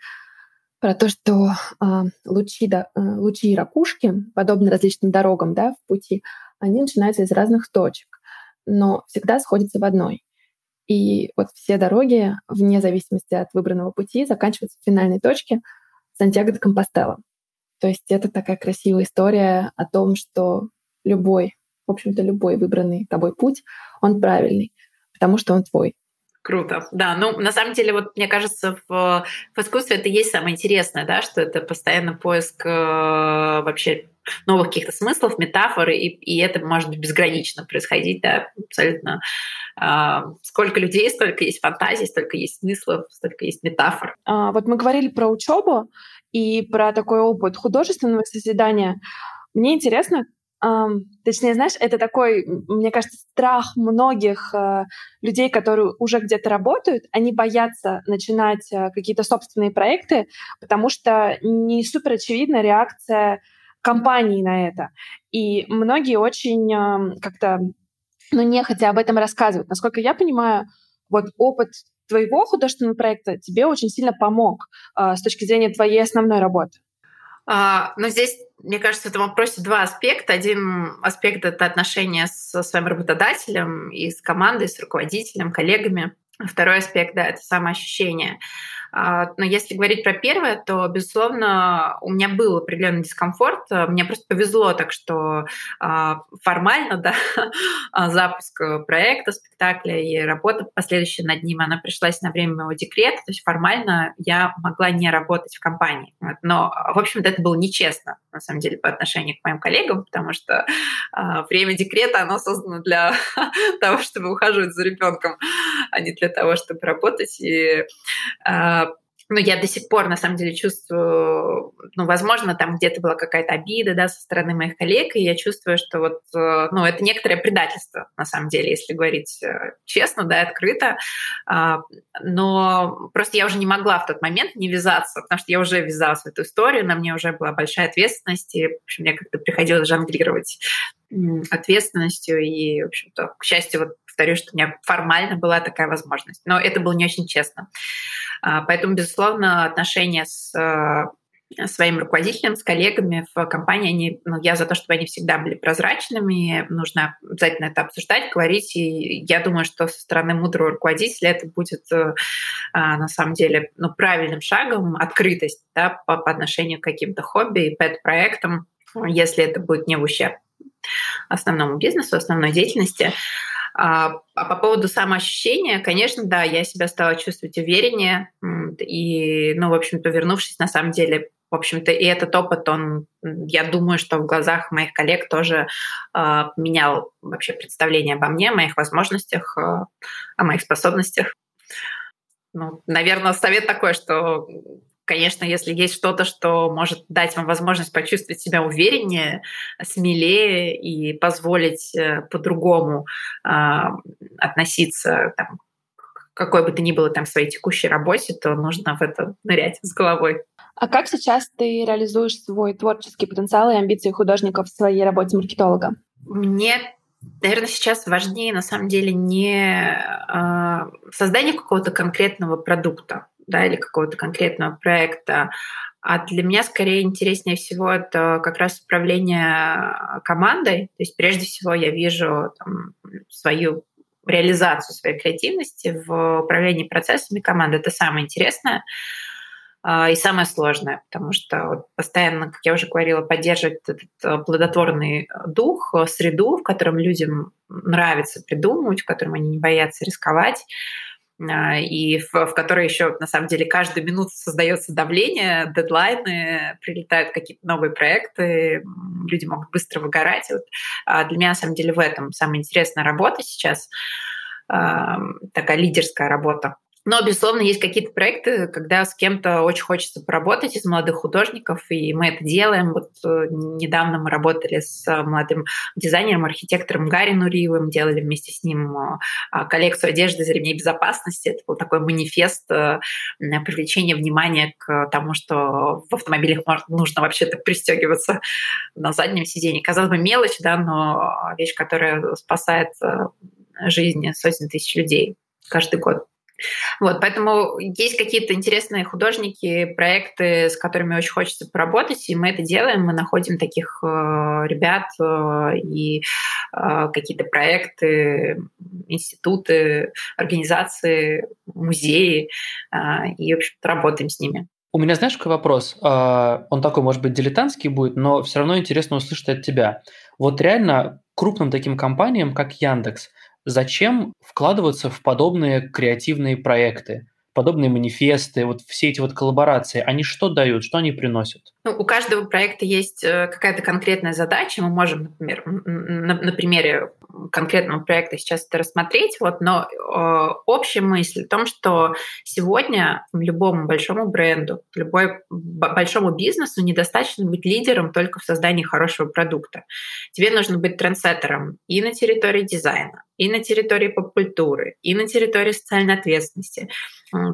про то, что а, лучи, да, э, лучи ракушки, подобно различным дорогам да, в пути, они начинаются из разных точек, но всегда сходятся в одной. И вот все дороги, вне зависимости от выбранного пути, заканчиваются в финальной точке Сантьяго де Компостела. То есть это такая красивая история о том, что любой, в общем-то, любой выбранный тобой путь, он правильный, потому что он твой. Круто. Да, ну, на самом деле, вот мне кажется, в, в искусстве это и есть самое интересное, да, что это постоянно поиск э, вообще новых каких-то смыслов, метафор, и, и это может безгранично происходить, да, абсолютно. Э, сколько людей, столько есть фантазий, столько есть смыслов, столько есть метафор. А, вот мы говорили про учебу и про такой опыт художественного созидания. Мне интересно, Um, точнее, знаешь, это такой, мне кажется, страх многих uh, людей, которые уже где-то работают. Они боятся начинать uh, какие-то собственные проекты, потому что не супер очевидна реакция компании на это. И многие очень uh, как-то, ну, нехотя об этом рассказывают. Насколько я понимаю, вот опыт твоего художественного проекта тебе очень сильно помог с точки зрения твоей основной работы. Но здесь, мне кажется, в этом два аспекта. Один аспект — это отношения со своим работодателем и с командой, с руководителем, коллегами. Второй аспект, да, это самоощущение. А, но если говорить про первое, то, безусловно, у меня был определенный дискомфорт. Мне просто повезло, так что а, формально, да, [LAUGHS] запуск проекта, спектакля и работа последующая над ним, она пришлась на время моего декрета, то есть формально я могла не работать в компании. Но, в общем-то, это было нечестно, на самом деле, по отношению к моим коллегам, потому что а, время декрета, оно создано для [LAUGHS] того, чтобы ухаживать за ребенком, а не для того, чтобы работать. И ну, я до сих пор, на самом деле, чувствую, ну, возможно, там где-то была какая-то обида, да, со стороны моих коллег, и я чувствую, что вот, э, ну, это некоторое предательство, на самом деле, если говорить э, честно, да, открыто, а, но просто я уже не могла в тот момент не вязаться, потому что я уже ввязалась в эту историю, на мне уже была большая ответственность, и, в общем, мне как-то приходилось жонглировать ответственностью, и, в общем-то, к счастью, вот повторю, что у меня формально была такая возможность, но это было не очень честно. А, поэтому, безусловно, отношения с э, своим руководителем, с коллегами в компании, они, ну, я за то, чтобы они всегда были прозрачными, нужно обязательно это обсуждать, говорить, и я думаю, что со стороны мудрого руководителя это будет э, а, на самом деле ну, правильным шагом, открытость да, по, по отношению к каким-то хобби и пэт-проектам, если это будет не в ущерб основному бизнесу, основной деятельности. А, а по поводу самоощущения, конечно, да, я себя стала чувствовать увереннее. И, ну, в общем-то, вернувшись, на самом деле, в общем-то, и этот опыт, он, я думаю, что в глазах моих коллег тоже э, менял вообще представление обо мне, о моих возможностях, э, о моих способностях. Ну, наверное, совет такой, что конечно, если есть что-то, что может дать вам возможность почувствовать себя увереннее, смелее и позволить э, по-другому э, относиться там, какой бы то ни было там своей текущей работе, то нужно в это нырять с головой. А как сейчас ты реализуешь свой творческий потенциал и амбиции художников в своей работе маркетолога? Мне наверное, сейчас важнее на самом деле не э, создание какого-то конкретного продукта да, или какого-то конкретного проекта, а для меня скорее интереснее всего это как раз управление командой. То есть прежде всего я вижу там, свою реализацию своей креативности в управлении процессами команды. Это самое интересное. А, и самое сложное, потому что постоянно, как я уже говорила, поддерживать этот э, плодотворный дух, э, среду, в котором людям нравится придумывать, в котором они не боятся рисковать, и в, в которой еще на самом деле каждую минуту создается давление, дедлайны, прилетают какие-то новые проекты, люди могут быстро выгорать. Вот а, для меня на самом деле в этом самая интересная работа сейчас, такая лидерская работа. Но, безусловно, есть какие-то проекты, когда с кем-то очень хочется поработать из молодых художников, и мы это делаем. Вот э, недавно мы работали с э, молодым дизайнером, архитектором Гарри Нуриевым, делали вместе с ним э, коллекцию одежды из ремней безопасности. Это был такой манифест привлечения внимания к тому, что в автомобилях нужно вообще-то пристегиваться на заднем сиденье. Казалось бы, мелочь, да, но вещь, которая спасает жизни сотен тысяч людей каждый год. Вот, поэтому есть какие-то интересные художники, проекты, с которыми очень хочется поработать, и мы это делаем, мы находим таких э, ребят э, и э, какие-то проекты, институты, организации, музеи, э, и, в общем работаем с ними. У меня, знаешь, какой вопрос? А, он такой, может быть, дилетантский будет, но все равно интересно услышать от тебя. Вот реально крупным таким компаниям, как Яндекс, зачем вкладываться в подобные креативные проекты, подобные манифесты, вот все эти вот коллаборации, они что дают, что они приносят? Ну, у каждого проекта есть э, какая-то конкретная задача. Мы можем, например, на, на примере конкретного проекта сейчас это рассмотреть, вот, но э, общая мысль в том, что сегодня любому большому бренду, любой большому бизнесу недостаточно быть лидером только в создании хорошего продукта. Тебе нужно быть трендсеттером и на территории дизайна, и на территории поп-культуры, и на территории социальной ответственности.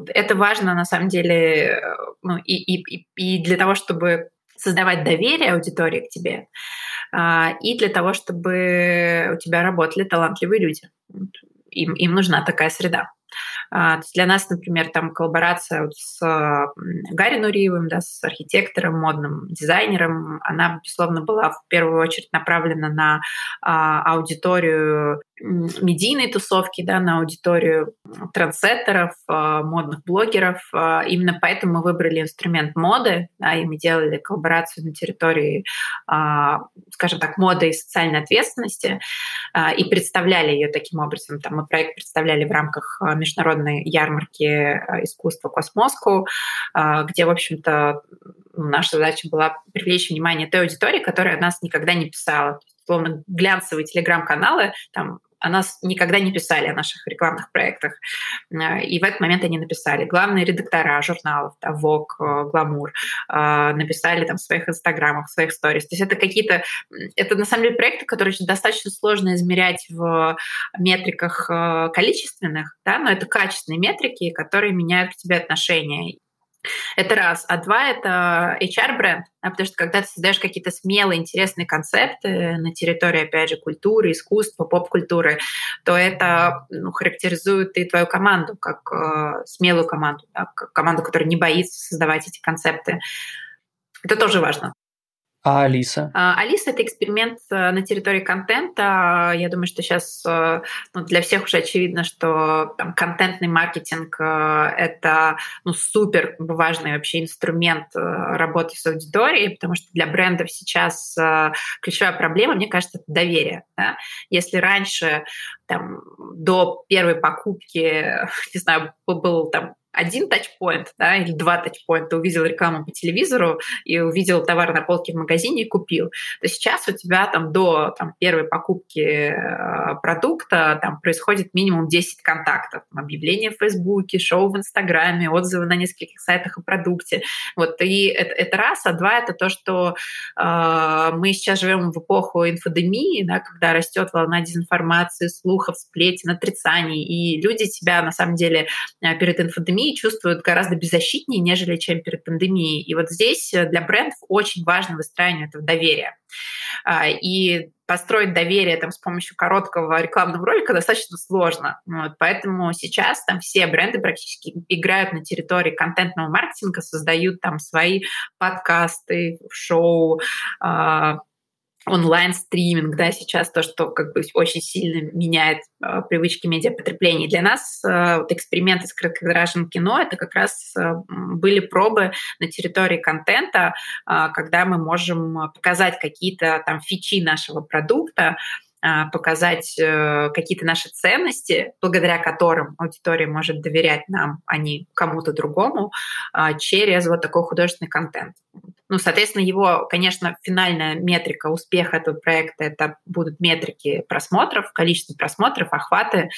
Это важно, на самом деле, э, ну, и, и, и для того, чтобы создавать доверие аудитории к тебе, а, и для того, чтобы у тебя работали талантливые люди. Им, им нужна такая среда. А, для нас, например, там коллаборация вот с Гарри Нуриевым, да, с архитектором, модным дизайнером, она, безусловно, была в первую очередь направлена на а, аудиторию медийной тусовки, да, на аудиторию трансеттеров, а, модных блогеров. Именно поэтому мы выбрали инструмент моды, да, и мы делали коллаборацию на территории, скажем так, моды и социальной ответственности, и представляли ее таким образом. Там мы проект представляли в рамках международной ярмарки э, искусства Космоску, э, где, в общем-то, наша задача была привлечь внимание той аудитории, которая нас никогда не писала. Словно глянцевые телеграм-каналы, там о нас никогда не писали о наших рекламных проектах. Э, и в этот момент они написали. Главные редактора журналов, да, Vogue, Glamour, написали там в своих инстаграмах, в своих сторис. То есть это какие-то... Это на самом деле проекты, которые достаточно сложно измерять в метриках количественных, да, но это качественные метрики, которые меняют к тебе отношения. Это раз. А два — это HR-бренд, потому что когда ты создаешь какие-то смелые, интересные концепты на территории, опять же, культуры, искусства, поп-культуры, то это ну, характеризует и твою команду как э, смелую команду, да, как команду, которая не боится создавать эти концепты. Это тоже важно. А Алиса? А, Алиса — это эксперимент э, на территории контента. Я думаю, что сейчас э, ну, для всех уже очевидно, что там, контентный маркетинг э, — это ну, супер важный вообще инструмент работы с аудиторией, потому что для брендов сейчас ключевая проблема, мне кажется, это доверие. Да? Если раньше там, до первой покупки, [LAUGHS] не знаю, был там один тачпоинт, да, или два тачпоинта, увидел рекламу по телевизору и увидел товар на полке в магазине и купил, то сейчас у тебя там до там, первой покупки э, продукта там происходит минимум 10 контактов. Объявления в Фейсбуке, шоу в Инстаграме, отзывы на нескольких сайтах о продукте. Вот, и это, это раз, а два — это то, что э, мы сейчас живем в эпоху инфодемии, да, когда растет волна дезинформации, слухов, сплетен, отрицаний, и люди тебя на самом деле э, перед инфодемией чувствуют гораздо беззащитнее, нежели чем перед пандемией. И вот здесь э, для брендов очень важно выстраивание этого доверия. А, и построить доверие там, с помощью короткого рекламного ролика достаточно сложно. Вот, поэтому сейчас там все бренды практически играют на территории контентного маркетинга, создают там свои подкасты, шоу, а, онлайн-стриминг, да, сейчас то, что как бы очень сильно меняет э, привычки медиапотребления. Для нас э, вот эксперименты с короткометражным кино — это как раз э, были пробы на территории контента, э, когда мы можем показать какие-то там фичи нашего продукта, показать э, какие-то наши ценности, благодаря которым аудитория может доверять нам, а не кому-то другому, через вот такой художественный контент. Ну, соответственно, его, конечно, финальная метрика успеха этого проекта это будут метрики просмотров, количество просмотров, охваты,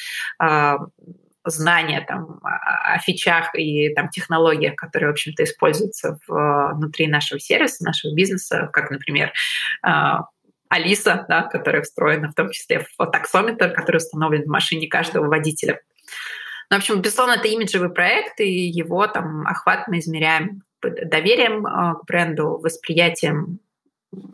э, знания там, о фичах и там, технологиях, которые, в общем-то, используются в, внутри нашего сервиса, нашего бизнеса, как, например, э, Алиса, да, которая встроена в том числе в таксометр, который установлен в машине каждого водителя. Ну, в общем, безусловно, это имиджевый проект, и его там охват мы измеряем доверием а, к бренду, восприятием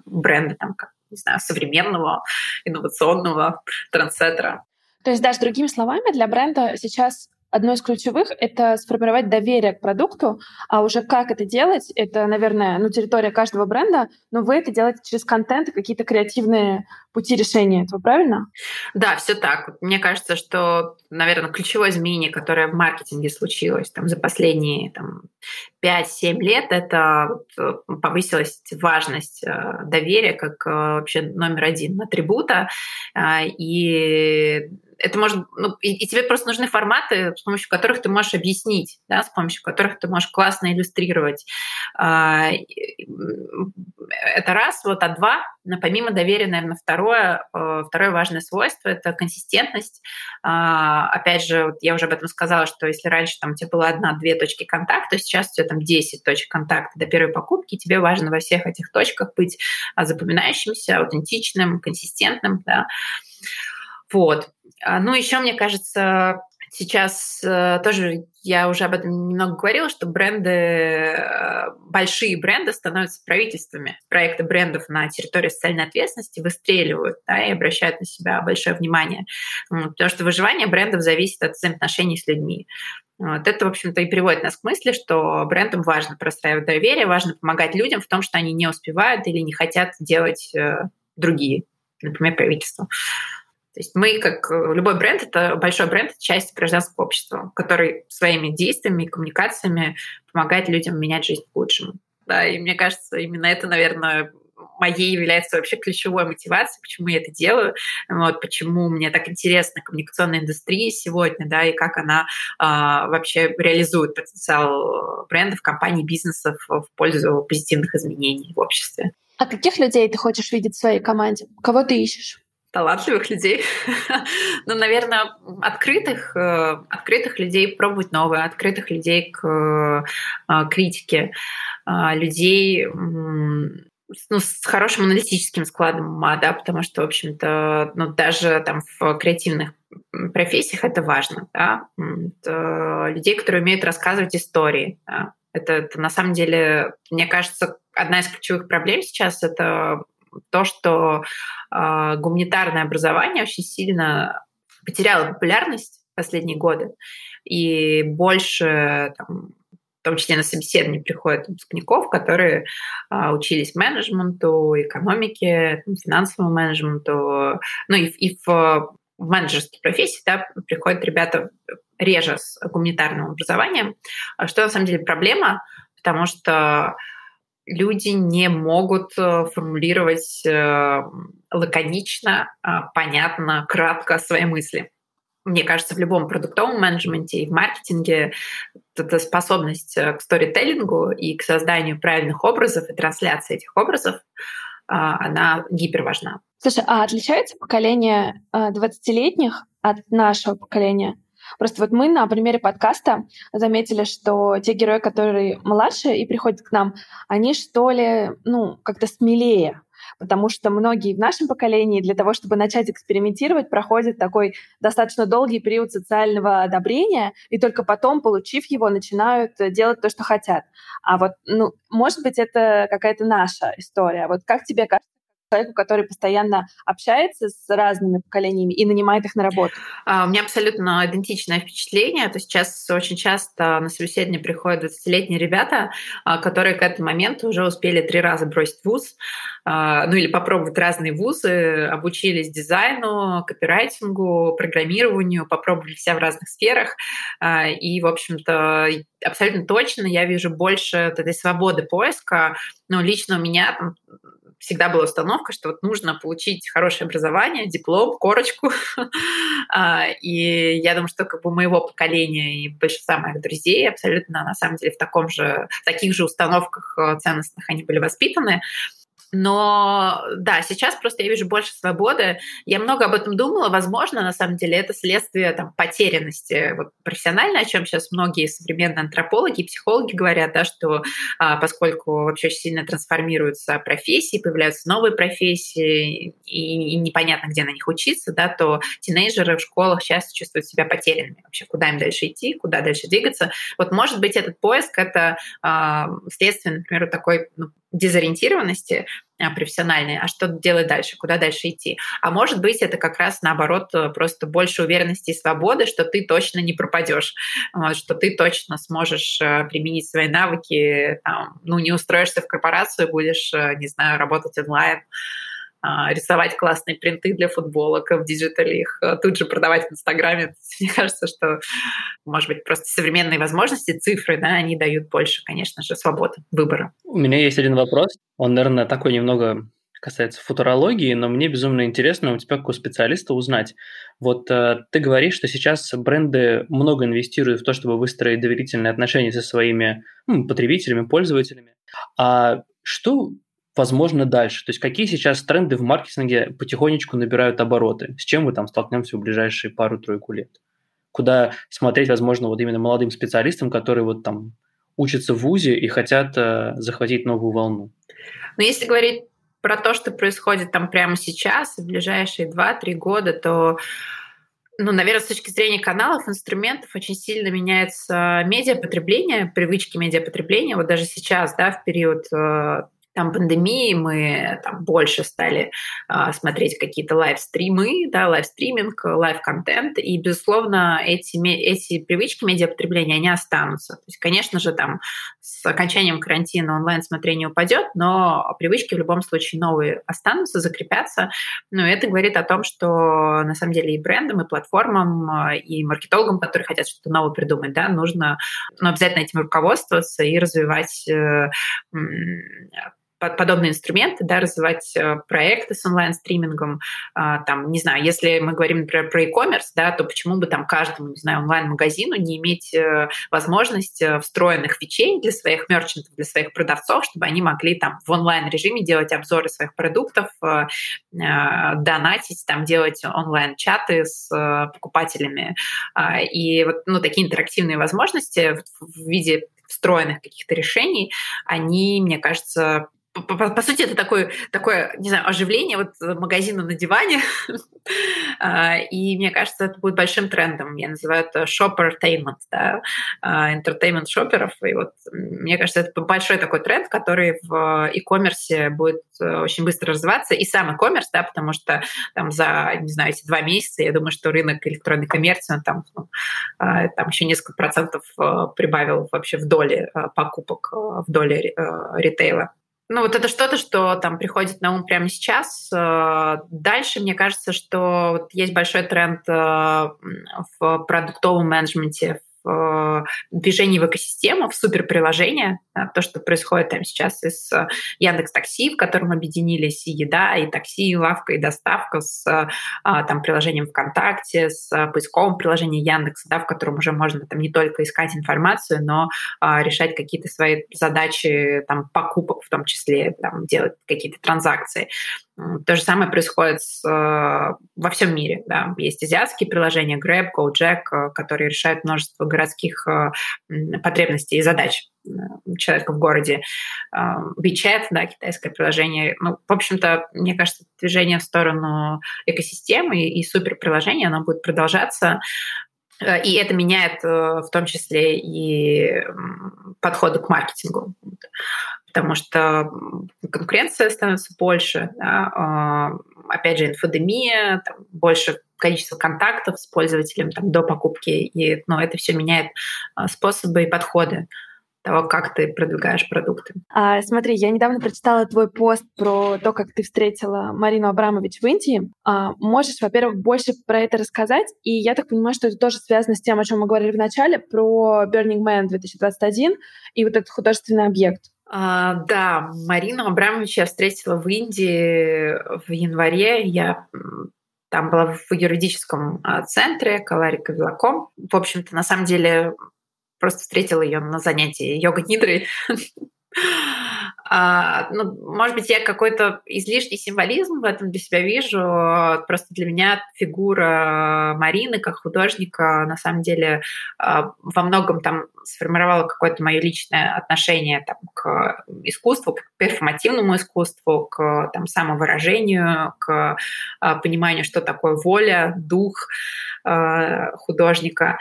бренда, там, как, не знаю, современного, инновационного трансеттера. То есть, даже другими словами, для бренда сейчас одно из ключевых — это сформировать доверие к продукту, а уже как это делать, это, наверное, ну, территория каждого бренда, но вы это делаете через контент и какие-то креативные пути решения этого, правильно? Да, все так. Мне кажется, что, наверное, ключевое изменение, которое в маркетинге случилось там, за последние там, 5-7 лет, это э, повысилась важность э, доверия как э, вообще номер один атрибута. И это может, ну, и, и тебе просто нужны форматы, с помощью которых ты можешь объяснить, да, с помощью которых ты можешь классно иллюстрировать. Это раз, вот, а два, но помимо доверия, наверное, второе, второе важное свойство — это консистентность. Опять же, вот я уже об этом сказала, что если раньше там у тебя было одна-две точки контакта, то сейчас у тебя 10 точек контакта до первой покупки, тебе важно во всех этих точках быть запоминающимся, аутентичным, консистентным, да. Вот. А, ну, еще, мне кажется, сейчас э, тоже я уже об этом немного говорила, что бренды, э, большие бренды становятся правительствами. Проекты брендов на территории социальной ответственности выстреливают да, и обращают на себя большое внимание. Потому что выживание брендов зависит от взаимоотношений с людьми. Вот это, в общем-то, и приводит нас к мысли, что брендам важно простраивать доверие, важно помогать людям в том, что они не успевают или не хотят делать э, другие, например, правительство. То есть мы, как э, любой бренд, это большой бренд, это часть гражданского общества, который своими действиями и коммуникациями помогает людям менять жизнь к лучшему. Да, и мне кажется, именно это, наверное, моей является вообще ключевой мотивацией, почему я это делаю, вот, почему мне так интересна коммуникационная индустрия сегодня, да, и как она э, вообще реализует потенциал брендов, компаний, бизнесов в пользу позитивных изменений в обществе. А каких людей ты хочешь видеть в своей команде? Кого ты ищешь? Талантливых людей, ну, наверное, открытых, э, открытых людей пробовать новое, открытых людей к э, критике, э, людей ну, с хорошим аналитическим складом ума, да, потому что, в общем-то, ну, даже там в креативных профессиях это важно, да, это людей, которые умеют рассказывать истории, да. это, это на самом деле, мне кажется, одна из ключевых проблем сейчас это то, что э, гуманитарное образование очень сильно потеряло популярность в последние годы, и больше там, в том числе на собеседование приходят выпускников, которые а, учились менеджменту, экономике, финансовому менеджменту, ну и, и в, в менеджерские профессии да, приходят ребята реже с гуманитарным образованием, что на самом деле проблема, потому что люди не могут э, формулировать э, лаконично, а, понятно, кратко свои мысли. мне кажется, в любом продуктовом менеджменте и в маркетинге эта способность э, к сторителлингу и к созданию правильных образов и трансляции этих образов, а, она гиперважна. Слушай, а отличается поколение 20-летних э, от нашего поколения? Просто вот мы на примере подкаста заметили, что те герои, которые младше и приходят к нам, они что ли, ну, как-то смелее потому что многие в нашем поколении для того, чтобы начать экспериментировать, проходят такой достаточно долгий период социального одобрения, и только потом, получив его, начинают делать то, что хотят. А вот, ну, может быть, это какая-то наша история. Вот как тебе кажется, человеку, который постоянно общается с разными поколениями и нанимает их на работу? А, у меня абсолютно идентичное впечатление. То сейчас очень часто на собеседование приходят 20-летние ребята, а, которые к этому моменту уже успели три раза бросить вуз, а, ну или попробовать разные вузы, обучились дизайну, копирайтингу, программированию, попробовали себя в разных сферах. И, в общем-то, абсолютно точно я вижу больше этой свободы поиска. Ну, лично у меня там всегда была установка, что вот нужно получить хорошее образование, диплом, корочку. [LAUGHS] А, и я думаю, что как бы моего поколения и большинства моих друзей абсолютно на самом деле в таком же, в таких же установках э, ценностных они были воспитаны. Но да, сейчас просто я вижу больше свободы. Я много об этом думала. Возможно, на самом деле, это следствие там, потерянности вот, профессионально, о чем сейчас многие современные антропологи и психологи говорят, да, что а, поскольку вообще очень сильно трансформируются профессии, появляются новые профессии, и, и непонятно, где на них учиться, да, то тинейджеры в школах часто чувствуют себя потерянными. Вообще, куда им дальше идти, куда дальше двигаться. Вот, может быть, этот поиск — это а, следствие, например, такой ну, дезориентированности а, профессиональной, а что делать дальше, куда дальше идти. А может быть, это как раз наоборот э, просто больше уверенности и свободы, что ты точно не пропадешь, что ты точно сможешь э, применить свои навыки, там, ну, не устроишься в корпорацию, будешь, э, не знаю, работать онлайн, рисовать классные принты для футболок в digital е, их а, тут же продавать в Инстаграме. [LAUGHS] Мне кажется, что, может быть, просто современные возможности, цифры, да, они дают больше, конечно же, свободы выбора. У меня есть один вопрос. Он, наверное, такой немного касается футурологии, но мне безумно интересно у тебя, как у специалиста, узнать. Вот э, ты говоришь, что сейчас бренды много инвестируют в то, чтобы выстроить доверительные отношения со своими ну, потребителями, пользователями. А что возможно дальше? То есть какие сейчас тренды в маркетинге потихонечку набирают обороты? С чем мы там столкнемся в ближайшие пару-тройку лет? Куда смотреть, возможно, вот именно молодым специалистам, которые вот там учатся в ВУЗе и хотят э, захватить новую волну? Но если говорить про то, что происходит там прямо сейчас, в ближайшие 2-3 года, то ну, наверное, с точки зрения каналов, инструментов очень сильно меняется медиапотребление, привычки медиапотребления. Вот даже сейчас, да, в период э, там пандемии мы там больше стали э, смотреть какие-то live-стримы, да, live-стриминг, live-контент, и, безусловно, эти, эти привычки медиапотребления, они останутся. То есть, конечно же, там с окончанием карантина онлайн-смотрение упадет, но привычки в любом случае новые останутся, закрепятся. Ну, это говорит о том, что на самом деле и брендам, и платформам, а, и маркетологам, которые хотят что-то новое придумать, да, нужно ну, обязательно этим руководствоваться и развивать э, подобные инструменты, да, развивать э, проекты с онлайн-стримингом. А, там, не знаю, если мы говорим, например, про e-commerce, да, то почему бы там каждому, не знаю, онлайн-магазину не иметь э, возможность э, встроенных фичей для своих мерчантов, для своих продавцов, чтобы они могли там в онлайн-режиме делать обзоры своих продуктов, донатить, там, делать онлайн-чаты с покупателями. А, и вот ну, такие интерактивные возможности в виде встроенных каких-то решений, они, мне кажется, по, по, по сути, это такое, такое, не знаю, оживление вот магазина на диване. [LAUGHS] А, и мне кажется, это будет большим трендом. Я называю это shoppertainment, да, а, entertainment шоперов. И вот мне кажется, это большой такой тренд, который в e-commerce будет э, очень быстро развиваться. И сам e-commerce, да, потому что там за, не знаю, эти два месяца, я думаю, что рынок электронной коммерции, он там, ну, а, там еще несколько процентов э, прибавил вообще в доле э, покупок, в доле ритейла. Ну, вот это что-то, что там приходит на ум прямо сейчас. Э, дальше, мне кажется, что вот есть большой тренд э, в продуктовом менеджменте, в движении в экосистему, в суперприложение, то, что происходит там сейчас из Яндекс Такси, в котором объединились и еда, и такси, и лавка, и доставка с там, приложением ВКонтакте, с поисковым приложением Яндекса, да, в котором уже можно там не только искать информацию, но решать какие-то свои задачи там, покупок в том числе, там, делать какие-то транзакции. То же самое происходит с, э, во всем мире. Да. Есть азиатские приложения Grab, GoJack, э, которые решают множество городских э, потребностей и задач человека в городе. WeChat, да, китайское приложение. Ну, в общем-то, мне кажется, движение в сторону экосистемы и суперприложения, оно будет продолжаться. И это меняет в том числе и подходы к маркетингу потому что конкуренция становится больше, да, а, опять же, инфодемия, там, больше количество контактов с пользователем там, до покупки, и ну, это все меняет а, способы и подходы того, как ты продвигаешь продукты. А, смотри, я недавно прочитала твой пост про то, как ты встретила Марину Абрамович в Индии. А, можешь, во-первых, больше про это рассказать? И я так понимаю, что это тоже связано с тем, о чем мы говорили в начале, про Burning Man 2021 и вот этот художественный объект. А, да, Марину Абрамович я встретила в Индии в январе. Я там была в юридическом а, центре Каларика Вилаком. В общем-то, на самом деле, просто встретила ее на занятии йога-нидрой. [LAUGHS] А, ну, может быть, я какой-то излишний символизм в этом для себя вижу. Просто для меня фигура Марины как художника на самом деле а, во многом там сформировала какое-то мое личное отношение там, к искусству, к перформативному искусству, к там, самовыражению, к а, пониманию, что такое воля, дух художника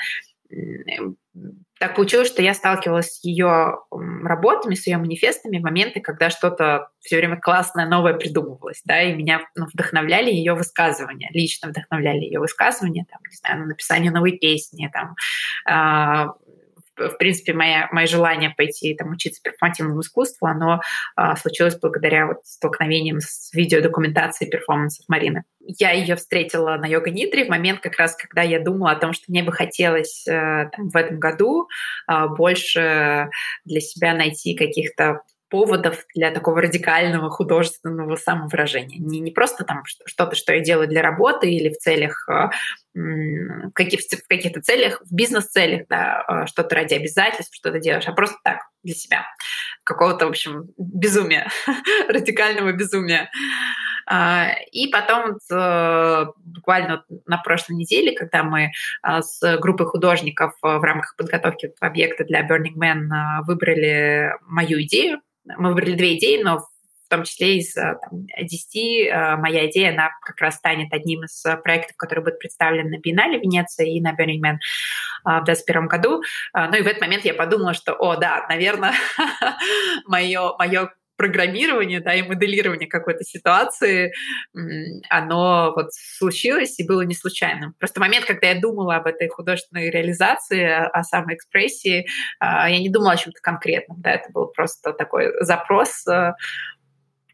так получилось, что я сталкивалась с ее работами, с ее манифестами в моменты, когда что-то все время классное, новое придумывалось, да, и меня ну, вдохновляли ее высказывания, лично вдохновляли ее высказывания, там, не знаю, на написание новой песни, там, э, в принципе, моя, мое желание пойти там, учиться перформативному искусству, оно а, случилось благодаря вот столкновениям с видеодокументацией перформансов Марины. Я ее встретила на йога-нидре в момент как раз, когда я думала о том, что мне бы хотелось э, там, в этом году э, больше для себя найти каких-то поводов для такого радикального художественного самовыражения. Не, не просто там что-то, что я делаю для работы или в целях, э, в каких-то, целях, в бизнес-целях, да, э, что-то ради обязательств, что-то делаешь, а просто так, для себя. Какого-то, в общем, безумия, [LAUGHS] радикального безумия. А, и потом э, буквально на прошлой неделе, когда мы с группой художников в рамках подготовки объекта для Burning Man выбрали мою идею, мы выбрали две идеи, но в том числе из э, там, 10 э, моя идея, она как раз станет одним из проектов, который будет представлен на Биеннале Венеции и на Burning Man э, в 2021 году. Ну и в этот момент я подумала, что, о, да, наверное, [LAUGHS] мое, мое программирование, да, и моделирование какой-то ситуации, оно вот случилось и было не случайным. Просто момент, когда я думала об этой художественной реализации, о самоэкспрессии, а, я не думала о чем-то конкретном, да, это был просто такой запрос, э,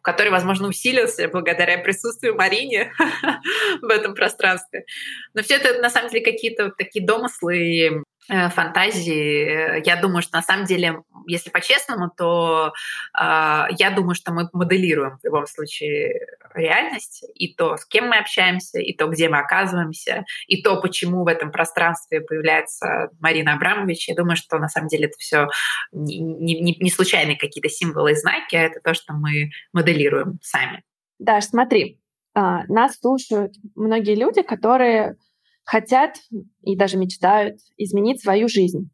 который, возможно, усилился благодаря присутствию Марине [LAUGHS] в этом пространстве. Но все это, на самом деле, какие-то такие домыслы Э, фантазии. Я думаю, что на самом деле, если по-честному, то э, я думаю, что мы моделируем в любом случае реальность, и то, с кем мы общаемся, и то, где мы оказываемся, и то, почему в этом пространстве появляется Марина Абрамович. Я думаю, что на самом деле это все не, не, не случайные какие-то символы и знаки, а это то, что мы моделируем сами. Даш, смотри, а, нас слушают многие люди, которые хотят и даже мечтают изменить свою жизнь.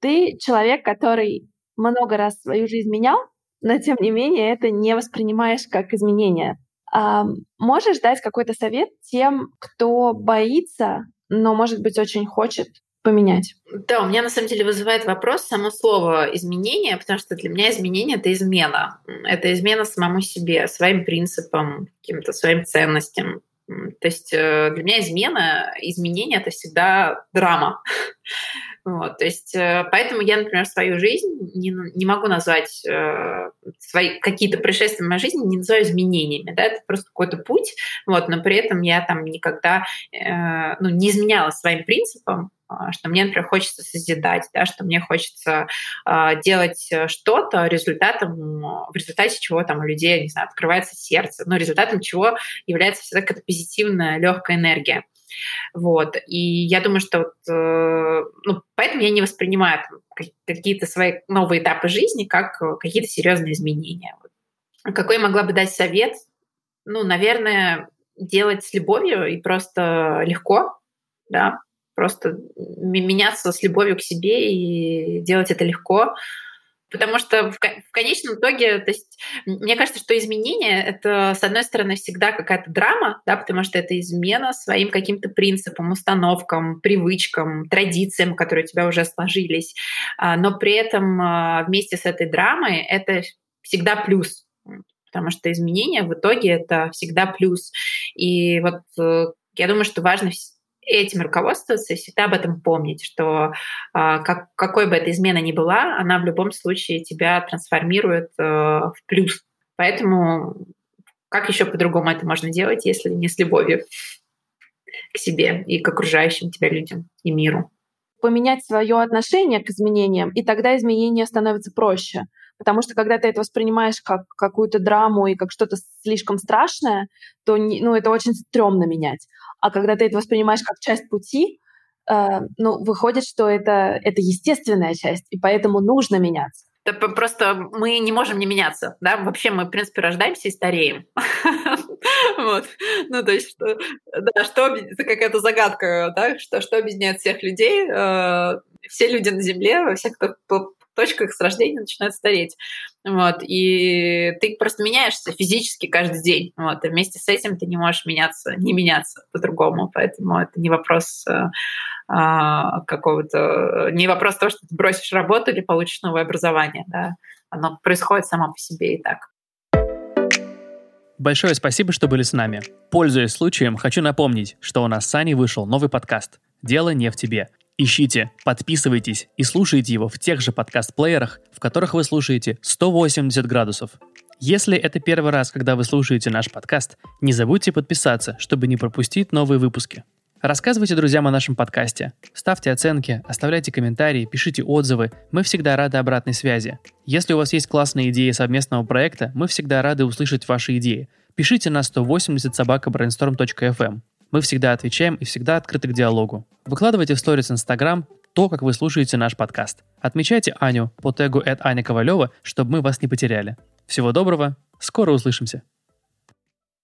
Ты человек, который много раз свою жизнь менял, но тем не менее это не воспринимаешь как изменение. А можешь дать какой-то совет тем, кто боится, но, может быть, очень хочет поменять? Да, у меня на самом деле вызывает вопрос само слово изменение, потому что для меня изменение это измена. Это измена самому себе, своим принципам, каким-то своим ценностям. То есть э, для меня измена, изменение — это всегда драма. Вот, то есть, э, поэтому я, например, свою жизнь не, не могу назвать э, свои какие-то происшествия в моей жизни не называю изменениями, да, это просто какой-то путь, вот, но при этом я там никогда э, ну, не изменяла своим принципам, а, что мне, например, хочется созидать, да, что мне хочется э, делать что-то результатом, в результате чего там у людей, не знаю, открывается сердце, но результатом чего является всегда какая-то позитивная, легкая энергия. Вот. И я думаю, что вот, э, ну, поэтому я не воспринимаю какие-то свои новые этапы жизни как э, какие-то серьезные изменения. Какой я могла бы дать совет? Ну, наверное, делать с любовью и просто легко, да, просто меняться с любовью к себе и делать это легко. Потому что в, в конечном итоге, то есть, мне кажется, что изменение — это, с одной стороны, всегда какая-то драма, да, потому что это измена своим каким-то принципам, установкам, привычкам, традициям, которые у тебя уже сложились. А, но при этом а, вместе с этой драмой это всегда плюс, потому что изменение в итоге это всегда плюс. И вот э, я думаю, что важно этим руководствоваться и всегда об этом помнить, что а, как, какой бы эта измена ни была, она в любом случае тебя трансформирует э, в плюс. Поэтому как еще по-другому это можно делать, если не с любовью к себе и к окружающим тебя людям и миру? Поменять свое отношение к изменениям, и тогда изменения становятся проще. Потому что когда ты это воспринимаешь как какую-то драму и как что-то слишком страшное, то ну, это очень стрёмно менять. А когда ты это воспринимаешь как часть пути, э, ну, выходит, что это, это естественная часть, и поэтому нужно меняться. Это просто мы не можем не меняться, да, вообще мы, в принципе, рождаемся и стареем. [LAUGHS] Вот. Ну, то есть, что, да, что, это какая-то загадка, да, что, что объединяет всех людей, э, все люди на Земле, во всех, кто точках с рождения начинают стареть. Вот. И ты просто меняешься физически каждый день. Вот. И вместе с этим ты не можешь меняться, не меняться по-другому. Поэтому это не вопрос э, а, какого-то... Не вопрос того, что ты бросишь работу или получишь новое образование. Да. Оно происходит само по себе и так. Большое спасибо, что были с нами. Пользуясь случаем, хочу напомнить, что у нас с Аней вышел новый подкаст «Дело не в тебе», Ищите, подписывайтесь и слушайте его в тех же подкаст-плеерах, в которых вы слушаете 180 градусов. Если это первый раз, когда вы слушаете наш подкаст, не забудьте подписаться, чтобы не пропустить новые выпуски. Рассказывайте друзьям о нашем подкасте. Ставьте оценки, оставляйте комментарии, пишите отзывы. Мы всегда рады обратной связи. Если у вас есть классные идеи совместного проекта, мы всегда рады услышать ваши идеи. Пишите на 180 собакаbrainstorm.fm. Мы всегда отвечаем и всегда открыты к диалогу. Выкладывайте в сторис Инстаграм то, как вы слушаете наш подкаст. Отмечайте Аню по тегу at Аня Ковалева, чтобы мы вас не потеряли. Всего доброго, скоро услышимся.